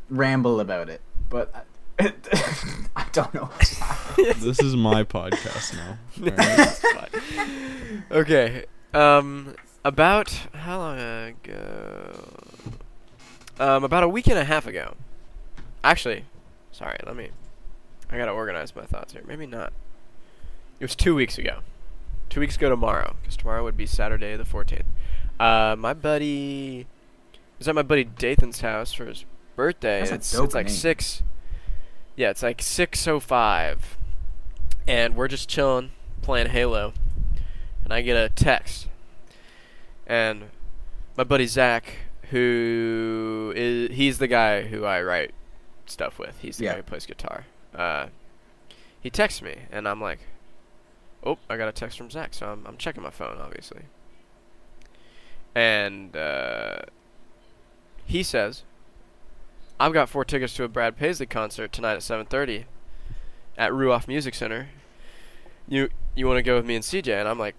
ramble about it. But I, I don't know. What's. This is my podcast now. Alright? That's fine. Okay. Um, about how long ago? Um, about a week and a half ago. Actually, sorry. Let me. I gotta organize my thoughts here. Maybe not. It was two weeks ago. Two weeks ago tomorrow, because tomorrow would be Saturday the fourteenth. Uh, my buddy was at my buddy Dathan's house for his birthday. It's it's like name. six. Yeah, it's like six oh five, and we're just chilling, playing Halo, and I get a text, and my buddy Zach, who is he's the guy who I write stuff with. He's the Yeah. guy who plays guitar. Uh, he texts me, and I'm like, "Oh, I got a text from Zach." So I'm I'm checking my phone, obviously, and uh, he says, "I've got four tickets to a Brad Paisley concert tonight at 7:30 at Ruoff Music Center. You you want to go with me and CJ?" And I'm like,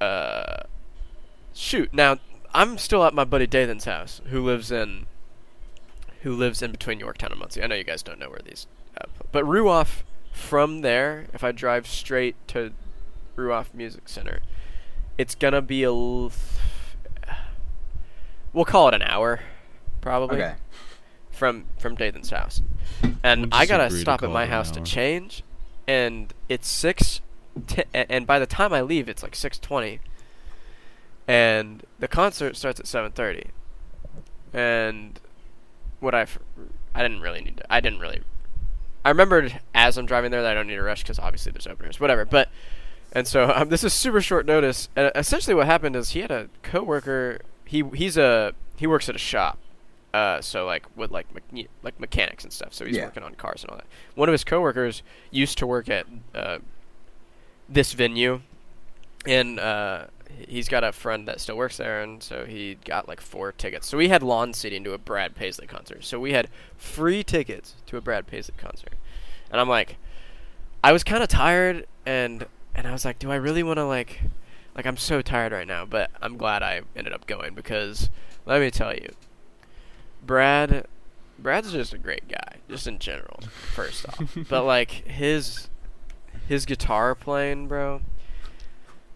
"Uh, shoot." Now I'm still at my buddy Dathan's house, who lives in who lives in between Yorktown and Muncie. I know you guys don't know where these, uh, but Ruoff from there, if I drive straight to Ruoff Music Center, it's gonna be a. L- we'll call it an hour, probably Okay. From from Dathan's house, and I gotta stop at my house to change, and it's six, t- and by the time I leave, it's like six twenty, and the concert starts at seven thirty, and what I I didn't really need to, I didn't really, I remembered as I'm driving there that I don't need to rush because obviously there's openers, whatever, but. And so um, this is super short notice. And essentially, what happened is he had a coworker. He he's a he works at a shop, Uh, so like with like me- like mechanics and stuff. So he's Yeah. working on cars and all that. One of his coworkers used to work at uh, this venue, and uh, he's got a friend that still works there, and so he got like four tickets. So we had lawn seating to a Brad Paisley concert. So we had free tickets to a Brad Paisley concert, and I'm like, I was kind of tired, and and I was like, do I really want to like, like I'm so tired right now, but I'm glad I ended up going because let me tell you, Brad. Brad's just a great guy, just in general. First off, but like his his guitar playing, bro.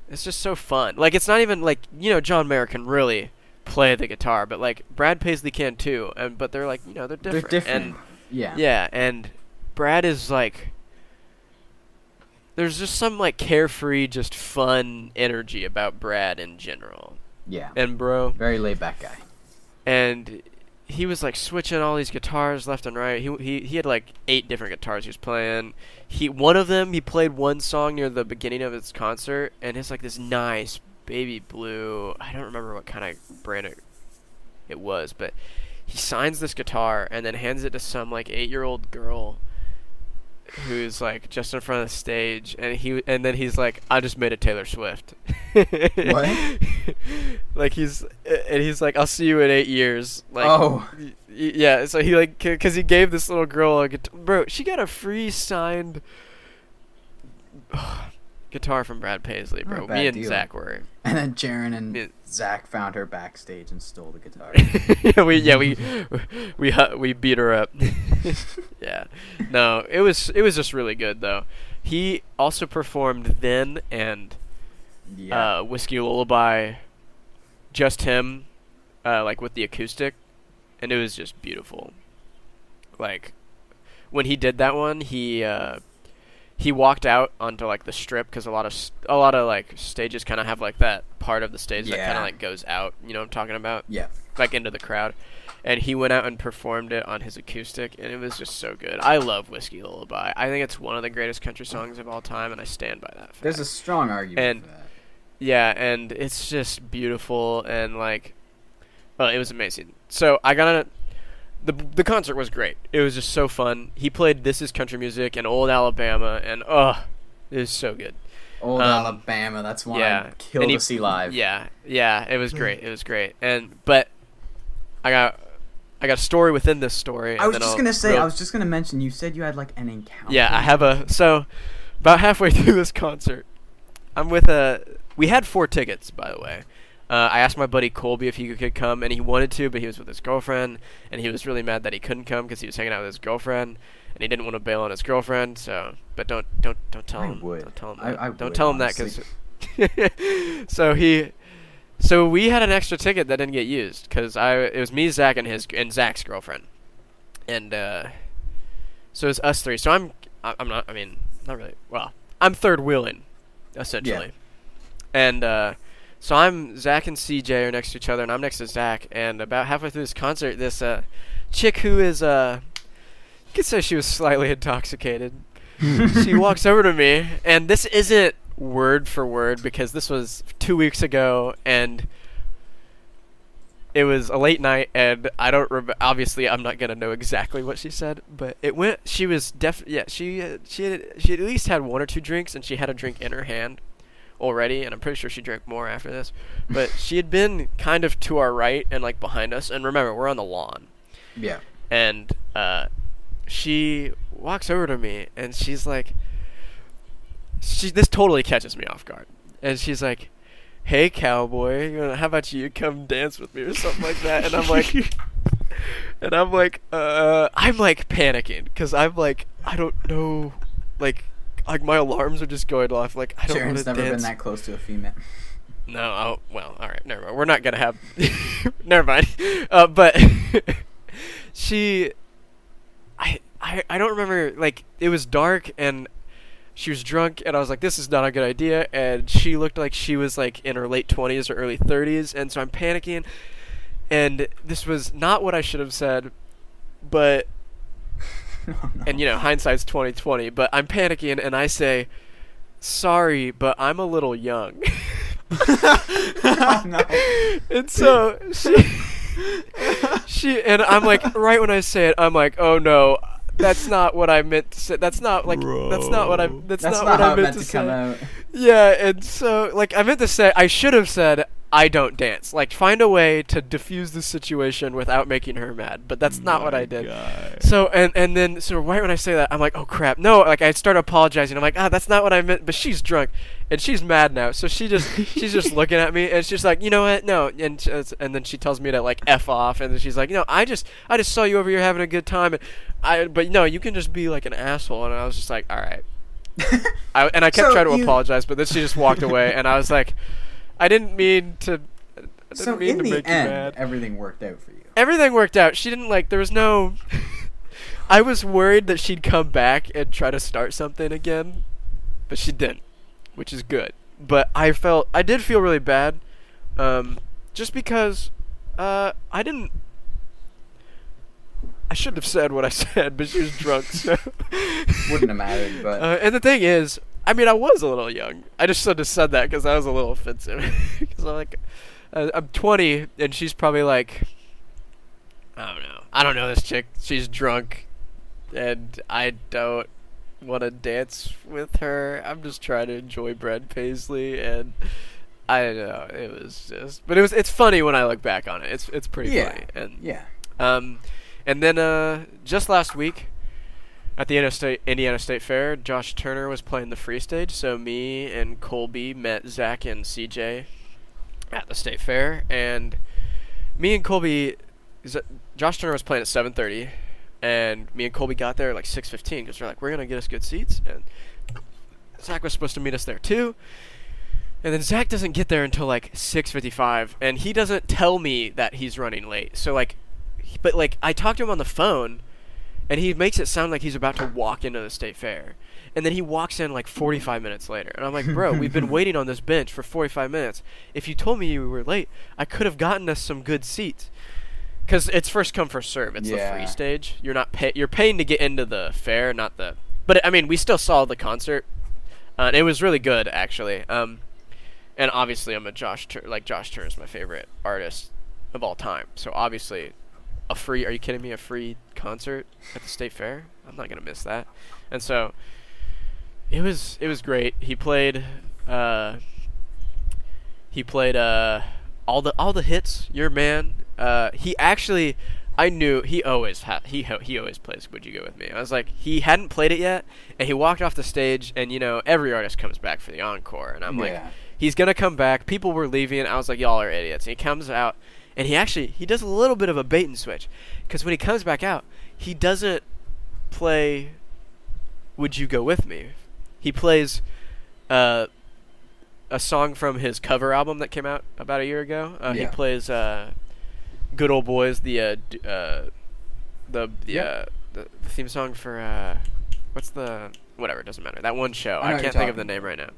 It's just so fun. Like it's not even like you know John Mayer can really play the guitar, but like Brad Paisley can too. And but they're like you know they're different. They're different. And yeah. yeah, and Brad is like there's just some like carefree, just fun energy about Brad in general. Yeah. And bro, Very laid back guy. and he was like switching all these guitars left and right. He he he had like eight different guitars he was playing. He one of them he played one song near the beginning of his concert, and it's like this nice baby blue. I don't remember what kind of brand it, it was, but he signs this guitar and then hands it to some like eight year old girl who's like just in front of the stage and he and then he's like I just made a Taylor Swift. What? like he's and he's like I'll see you in 8 years. Like oh. yeah, so he like cuz he gave this little girl a guitar. Bro, she got a free signed guitar from Brad Paisley, bro. Me and deal. Zach were. And then Jaron and Yeah. Zach found her backstage and stole the guitar. yeah, we yeah we we we beat her up. yeah, no, it was it was just really good though. He also performed then and yeah. uh, whiskey lullaby, just him, uh, like with the acoustic, and it was just beautiful. Like when he did that one, he uh, he walked out onto like the strip because a lot of a lot of like stages kind of have like that part of the stage that kind of like goes out. You know what I'm talking about? yeah. like into the crowd. And he went out and performed it on his acoustic, and it was just so good. I love Whiskey Lullaby. I think it's one of the greatest country songs of all time, and I stand by that. Fact. There's a strong argument And- for that. yeah, and it's just beautiful, and like, well, it was amazing. So I got a, the the concert was great. It was just so fun. He played "This Is Country Music" and "Old Alabama," and oh, it was so good. Old um, Alabama, that's one yeah, I'd kill and to he- see live. Yeah, yeah, it was great. It was great. And but I got I got a story within this story. I was just I'll gonna say, real- I was just gonna mention. You said you had like an encounter. Yeah, I have a so about halfway through this concert, I'm with a. We had four tickets, by the way. Uh, I asked my buddy Colby if he could come, and he wanted to, but he was with his girlfriend, and he was really mad that he couldn't come because he was hanging out with his girlfriend, and he didn't want to bail on his girlfriend. So, but don't don't don't tell I him. would. Don't tell him I- that. I don't would, tell him that because. so he, so we had an extra ticket that didn't get used because I it was me, Zach, and his and Zach's girlfriend, and uh, so it's us three. So I'm I- I'm not. I mean, not really. Well, I'm third wheeling, essentially, and uh, so I'm Zach and CJ are next to each other, and I'm next to Zach. And about halfway through this concert, this uh, chick who is uh, you could say she was slightly intoxicated. she walks over to me, and this isn't word for word because this was two weeks ago, and it was a late night, and I don't. Obviously, I'm not gonna know exactly what she said, but it went. She was def. Yeah, she she had, she had at least had one or two drinks, and she had a drink in her hand already, and I'm pretty sure she drank more after this. But she had been kind of to our right and like behind us, and remember, we're on the lawn Yeah. and uh, she walks over to me and she's like, she this totally catches me off guard, and she's like, "Hey cowboy, you know, how about you come dance with me or something like that?" And I'm like, and I'm like, uh, I'm like panicking because I'm like, I don't know, like. Like my alarms are just going off. Like I don't Jaron's never dance. been that close to a female. No, oh well, all right, never mind. We're not gonna have. never mind. Uh, but she, I, I, I don't remember. Like it was dark and she was drunk, and I was like, "This is not a good idea." And she looked like she was like in her late twenties or early thirties, and so I'm panicking. And this was not what I should have said, but Oh, no. and you know hindsight's 2020 but i'm panicking and i say sorry but i'm a little young Oh, no. and so she she and I'm like, right when I say it, I'm like, oh no, that's not what I meant to say. That's not like that's not what I Bro. that's, That's not, not, what how I meant meant to, to say. out. Yeah, and so like I meant to say I should have said I don't dance. Like find a way to diffuse the situation without making her mad. But that's not what I did. guy. So and and then so right when I say that I'm like oh crap no like I start apologizing I'm like ah that's not what I meant but she's drunk and she's mad now so she just she's just looking at me and she's like you know what no and sh- and then she tells me to like f off and then she's like you know I just I just saw you over here having a good time and I but no you can just be like an asshole and I was just like all right I, and I kept So trying to you- apologize but then she just walked away and I was like I didn't mean to I didn't So mean in to the make you end, mad everything worked out for you. everything worked out. She didn't like. There was no. I was worried that she'd come back and try to start something again, but she didn't, which is good. But I felt I did feel really bad, um, just because uh, I didn't. I shouldn't have said what I said, but she was drunk. So. Wouldn't have mattered, but Uh, and the thing is, I mean, I was a little young. I just shouldn't have said that because I was a little offensive. Because I'm like, uh, I'm 20, and she's probably like, I don't know. I don't know this chick. She's drunk, and I don't want to dance with her. I'm just trying to enjoy Brad Paisley, and I don't know. It was just, but it was. It's funny when I look back on it. It's it's pretty Yeah. funny. And yeah. um, and then uh, just last week at the Indiana State, Fair, Josh Turner was playing the free stage. So me and Colby met Zach and CJ at the State Fair, and me and Colby, Josh Turner was playing at 7:30, and me and Colby got there at like 6:15 because we're like we're gonna get us good seats, and Zach was supposed to meet us there too. And then Zach doesn't get there until like 6:55, and he doesn't tell me that he's running late. So like, but like I talked to him on the phone, and he makes it sound like he's about to walk into the state fair, and then he walks in like 45 minutes later, and I'm like, bro, we've been waiting on this bench for 45 minutes. If you told me you were late, I could have gotten us some good seats. Cause it's first come first serve. It's the free stage. You're not pay- You're paying to get into the fair, not the. But I mean, we still saw the concert, uh, and it was really good actually. Um, and obviously I'm a Josh Tur- like Josh Turner is my favorite artist of all time. So obviously, a free are you kidding me? A free concert at the state fair? I'm not gonna miss that. And so it was it was great. He played uh he played uh all the all the hits. Your man. Uh he actually I knew he always ha- he ho- he always plays Would You Go With Me. I was like he hadn't played it yet and he walked off the stage and you know every artist comes back for the encore and I'm like he's gonna come back. People were leaving. I was like, y'all are idiots. And he comes out, and he actually he does a little bit of a bait and switch, because when he comes back out, he doesn't play. Would you go with me? He plays, uh, a song from his cover album that came out about a year ago. Uh, He plays uh, "Good Old Boys," the uh, d- uh, the the, Yeah. uh, the the theme song for uh, what's the whatever it doesn't matter that one show. I I can't think of the name right now.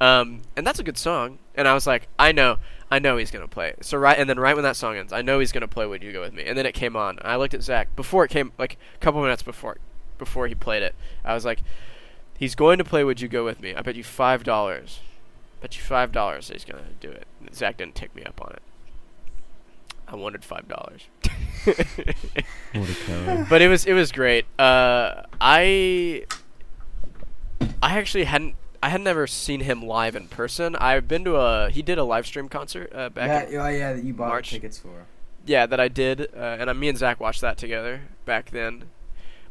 Um, and that's a good song. And I was like, I know, I know he's gonna play. So right, and then right when that song ends, I know he's gonna play "Would You Go With Me." And then it came on. I looked at Zach before it came, like a couple minutes before, before he played it. I was like, he's going to play "Would You Go With Me." I bet you five dollars. Bet you five dollars he's gonna do it. And Zach didn't tick me up on it. I wanted five dollars. What a coward. but it was it was great. Uh, I I actually hadn't I had never seen him live in person. I've been to a he did a live stream concert uh, back That, in, oh yeah, that you bought March. tickets for. yeah that I did, uh, and uh, me and Zach watched that together back then.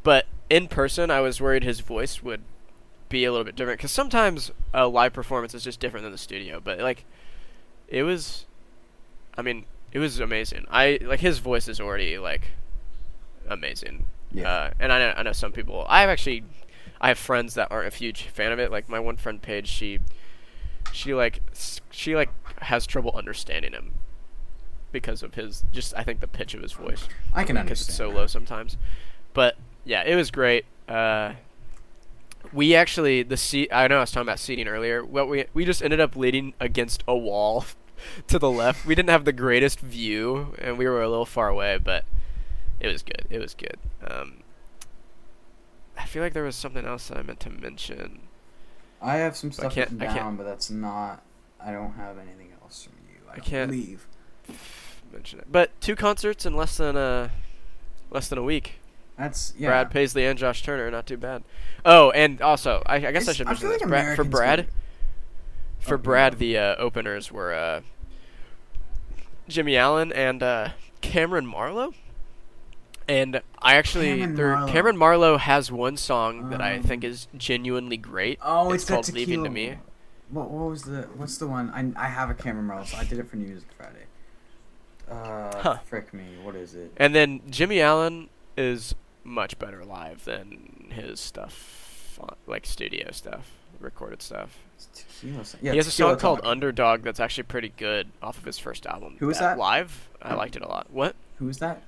But in person, I was worried his voice would be a little bit different because sometimes a live performance is just different than the studio. But like, it was, I mean, it was amazing. I like his voice is already like amazing. Yeah. Uh, and I know I know some people. I have actually, I have friends that aren't a huge fan of it. Like my one friend Paige, she, she like she like has trouble understanding him because of his just I think the pitch of his voice I can because understand. Because it's so low sometimes. But yeah, it was great. Uh, we actually the seat. I know I was talking about seating earlier. Well, we we just ended up leaning against a wall to the left. We didn't have the greatest view, and we were a little far away, but it was good. It was good. Um, I feel like there was something else that I meant to mention. I have some I stuff can't- written I can't- down, but that's not. I don't have anything else from you. I, I can't- leave. mention it. But two concerts in less than a less than a week. That's yeah. Brad Paisley and Josh Turner, not too bad. Oh, and also, I, I guess I It's- should I mention feel this. like Brad, for Brad, for Brad, the uh, openers were uh, Jimmie Allen and uh, Cameron Marlowe. And I actually, Cameron Marlowe. Cameron Marlowe has one song that I think Um, is genuinely great. Oh, it's, it's, called "Leaving to. Me." What, what was the what's the one? I I have a camera model, so I did it for New Music Friday. Uh, Huh. frick me, what is it? And then Jimmie Allen is much better live than his stuff, like studio stuff, recorded stuff. It's tequila. song. Yeah, he has a song called. Underdog that's actually pretty good off of his first album. Who is uh, that? Live, I liked it a lot. What? Who's that?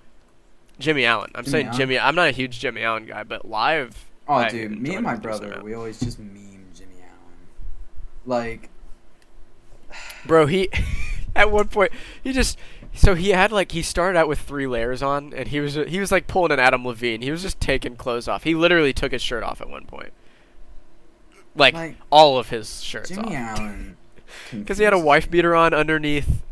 Jimmie Allen. I'm Jimmy saying Allen? Jimmy. I'm not a huge Jimmie Allen guy, but live. Oh, I dude, me and my him a decent brother, we always just meme Jimmie Allen. Like, Bro, he at one point he just so he had like he started out with three layers on, and he was he was like pulling an Adam Levine. He was just taking clothes off. He literally took his shirt off at one point, like, Like, all of his shirts Jimmy off. Allen. Because he had a wife beater on underneath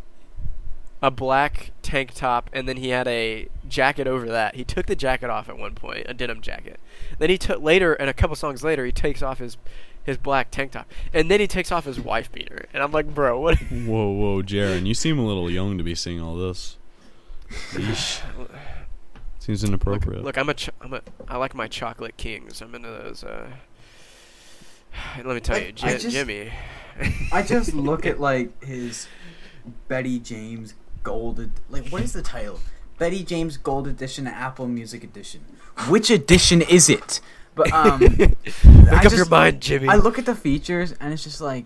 a black tank top, and then he had a jacket over that. He took the jacket off at one point, a denim jacket. Then he took later, and a couple songs later, he takes off his his black tank top, and then he takes off his wife beater. And I'm like, bro, what? Whoa, whoa, Jaron, you seem a little young to be seeing all this. Yeesh. Seems Look, inappropriate. look, I'm a, ch- I'm a, I like my chocolate kings. I'm into those. Uh, let me tell Like, you, I just- Jimmy. I just look at like his Bettie James Gold. Like, what is the title? Bettie James Gold Edition, Apple Music Edition. Which edition is it? But um, Make I up your mind, Jimmy. I look at the features and it's just like,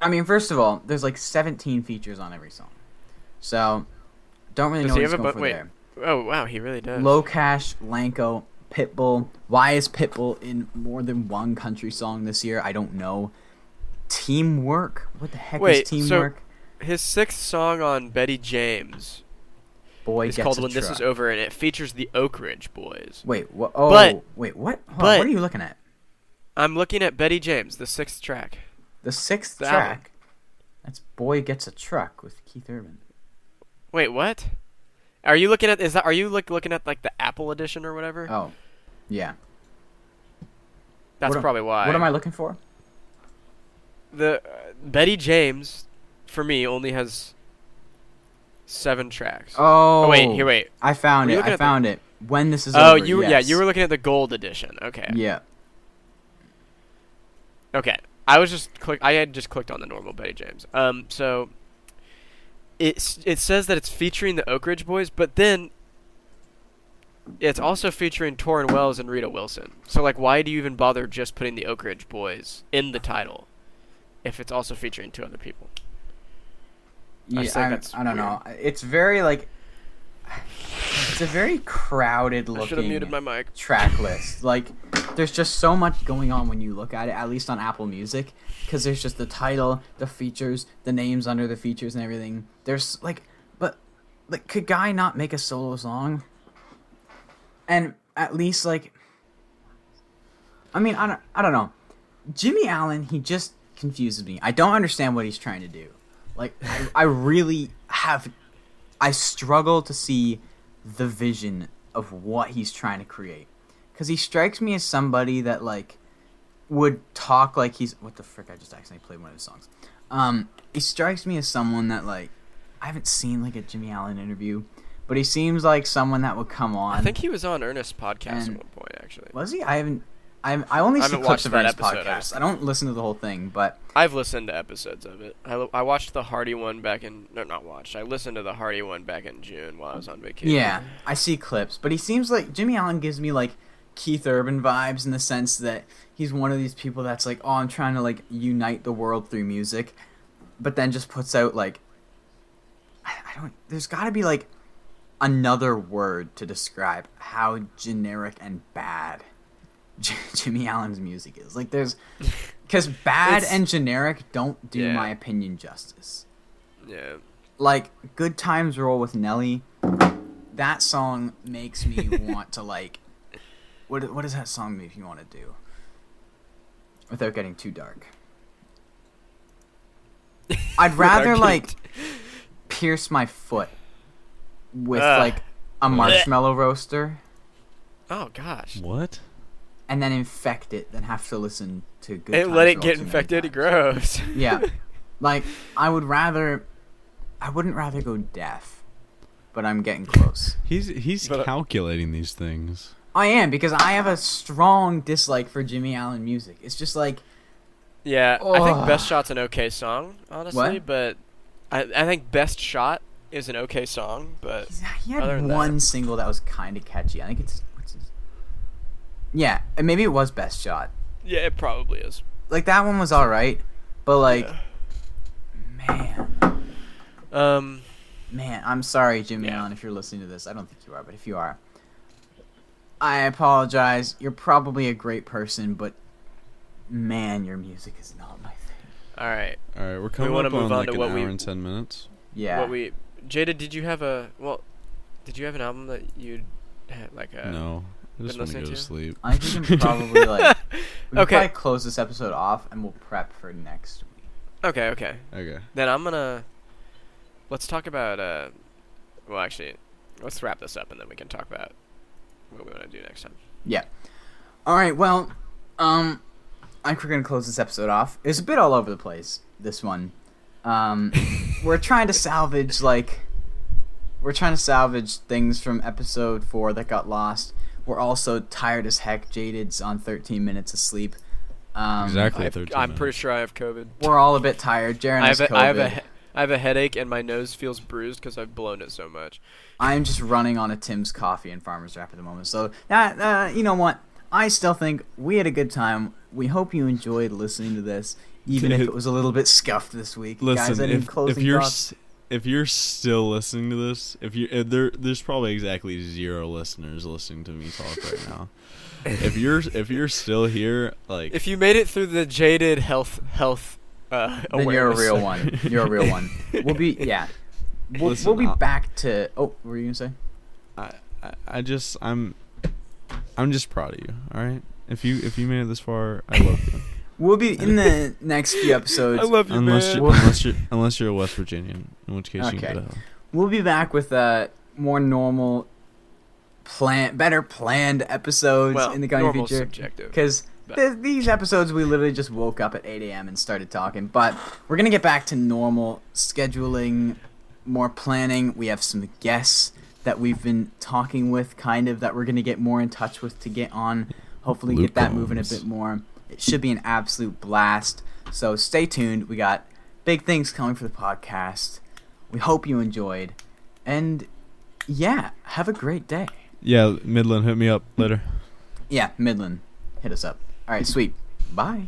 I mean, first of all, there's like 17 features on every song, so don't really Does know he what he's have a going bu- for wait, there. oh wow, he really does. Lo Cash, LANCO, Pitbull. Why is Pitbull in more than one country song this year? I don't know. Teamwork. What the heck Wait, is so- teamwork? His sixth song on Bettie James Boy is gets called "When This. Is Over," and it features the Oak Ridge Boys. Wait, what? Oh, But- wait, what? Hold on, but- what are you looking at? I'm looking at Bettie James, the sixth track. The sixth The album. track. That's "Boy Gets a Truck" with Keith Urban. Wait, what? Are you looking at? Is that? Are you like looking at like the Apple edition or whatever? Oh, yeah. That's what am- probably why. What am I looking for? The uh, Bettie James, for me, only has seven tracks. Oh, wait, here, wait. I found it. I at the- found it. When this is Oh, over. you yeah, you were looking at the gold edition. Okay. Yeah. Okay. I was just click. I had just clicked on the normal Bettie James. Um. So. It it says that it's featuring the Oak Ridge Boys, but then. It's also featuring Tauren Wells and Rita Wilson. So like, why do you even bother just putting the Oak Ridge Boys in the title, if it's also featuring two other people? I Yeah, just think I, that's I don't know. It's very like. It's a very crowded I should have muted looking my mic. track list. Like, there's just so much going on when you look at it. At least on Apple Music, because there's just the title, the features, the names under the features, and everything. There's like, but like, could Guy not make a solo song? And at least like, I mean, I don't, I don't know. Jimmie Allen, he just confuses me. I don't understand what he's trying to do. Like, I, I really have, I struggle to see the vision of what he's trying to create. Because he strikes me as somebody that, like, would talk like he's. What the frick? I just accidentally played one of his songs. Um, he strikes me as someone that, like, I haven't seen, like, a Jimmie Allen interview, but he seems like someone that would come on. I think he was on Ernest podcast And- at one point, actually. Was he? I haven't. I I only I see clips of episode, podcast. just- I don't listen to the whole thing, but I've listened to episodes of it. I, I watched the Hardy one back in no, not watched. I listened to the Hardy one back in June while I was on vacation. yeah, I see clips. But he seems like Jimmie Allen gives me like Keith Urban vibes in the sense that he's one of these people that's like, oh, I'm trying to like unite the world through music, but then just puts out like, I, I don't. There's got to be like another word to describe how generic and bad J- Jimmie Allen's music is. Like, there's because bad and generic don't do Yeah. my opinion justice. Yeah. like good times roll with nelly that song makes me want to like what what does that song make you want to do without getting too dark i'd rather like pierce my foot with Ugh. like a marshmallow roaster Oh gosh. What? and then infect it, then have to listen to good. And Times let it get infected. times. Gross. Yeah, like I would rather, I wouldn't rather go deaf, but I'm getting close. He's he's But, uh, calculating these things. I am because I have a strong dislike for Jimmie Allen music. It's just like Yeah, I think. Best Shot's an okay song, honestly, What? but I I think Best Shot is an okay song, but he had one that- single that was kind of catchy. I think it's what's his? Yeah, and maybe it was Best Shot. yeah, it probably is. Like that one was all right, but like, Yeah. man, Um, man, I'm sorry, Jimmie Yeah. Allen, if you're listening to this. I don't think you are, but if you are, I apologize. You're probably a great person, but man, your music is not my thing. all right. All right, we're coming wanna up move on like to an what hour we- and ten minutes. Yeah. What we Jada, did you have a well? Did you have an album that you had like a no, I just been want to listening go to to? sleep. I think we can probably like we Okay. probably close this episode off and we'll prep for next week. Okay, okay. Okay. Then I'm gonna let's talk about uh. Well, actually, let's wrap this up and then we can talk about what we want to do next time. Yeah. All right. Well, um, I think we're gonna close this episode off. It's a bit all over the place. This one, um, we're trying to salvage like we're trying to salvage things from episode four that got lost. We're also tired as heck. Jayded's on 13 minutes of sleep. Um, Exactly. I have- 13 I'm pretty sure I have COVID. We're all a bit tired. Jaron I has have a, COVID. I have a he- I have a headache and my nose feels bruised because I've blown it so much. I'm just running on a Tim's coffee and Farmer's Wrap at the moment. So, uh, uh, you know what? I still think we had a good time. We hope you enjoyed listening to this, even if Dude. it was a little bit scuffed this week. Listen, Guys, if, if you're thoughts? s- if you're still listening to this, if you if there there's probably exactly zero listeners listening to me talk right now. if you're if you're still here, like If you made it through the jaded health health uh, then you're a real one. You're a real one. We'll be yeah. We'll, Listen, we'll be I'll- back to. Oh, what were you gonna say? I, I I just I'm I'm just proud of you. All right. If you if you made it this far, I love you. We'll be in the next few episodes. I love you, unless man. you Well- unless you're unless you're a West Virginian, in which case you Okay. can go to hell. We'll be back with a more normal, plan, better planned episodes well, in the coming normal future. Because But- th- these episodes, we literally just woke up at 8 a.m. and started talking. But we're going to get back to normal scheduling, more planning. We have some guests that we've been talking with, kind of, that we're going to get more in touch with to get on. Hopefully, Luke get that moving a bit more. It should be an absolute blast. So stay tuned. We got big things coming for the podcast. We hope you enjoyed. And yeah, have a great day. Yeah, Midland, hit me up later. Yeah, Midland, hit us up. All right, sweet. Bye.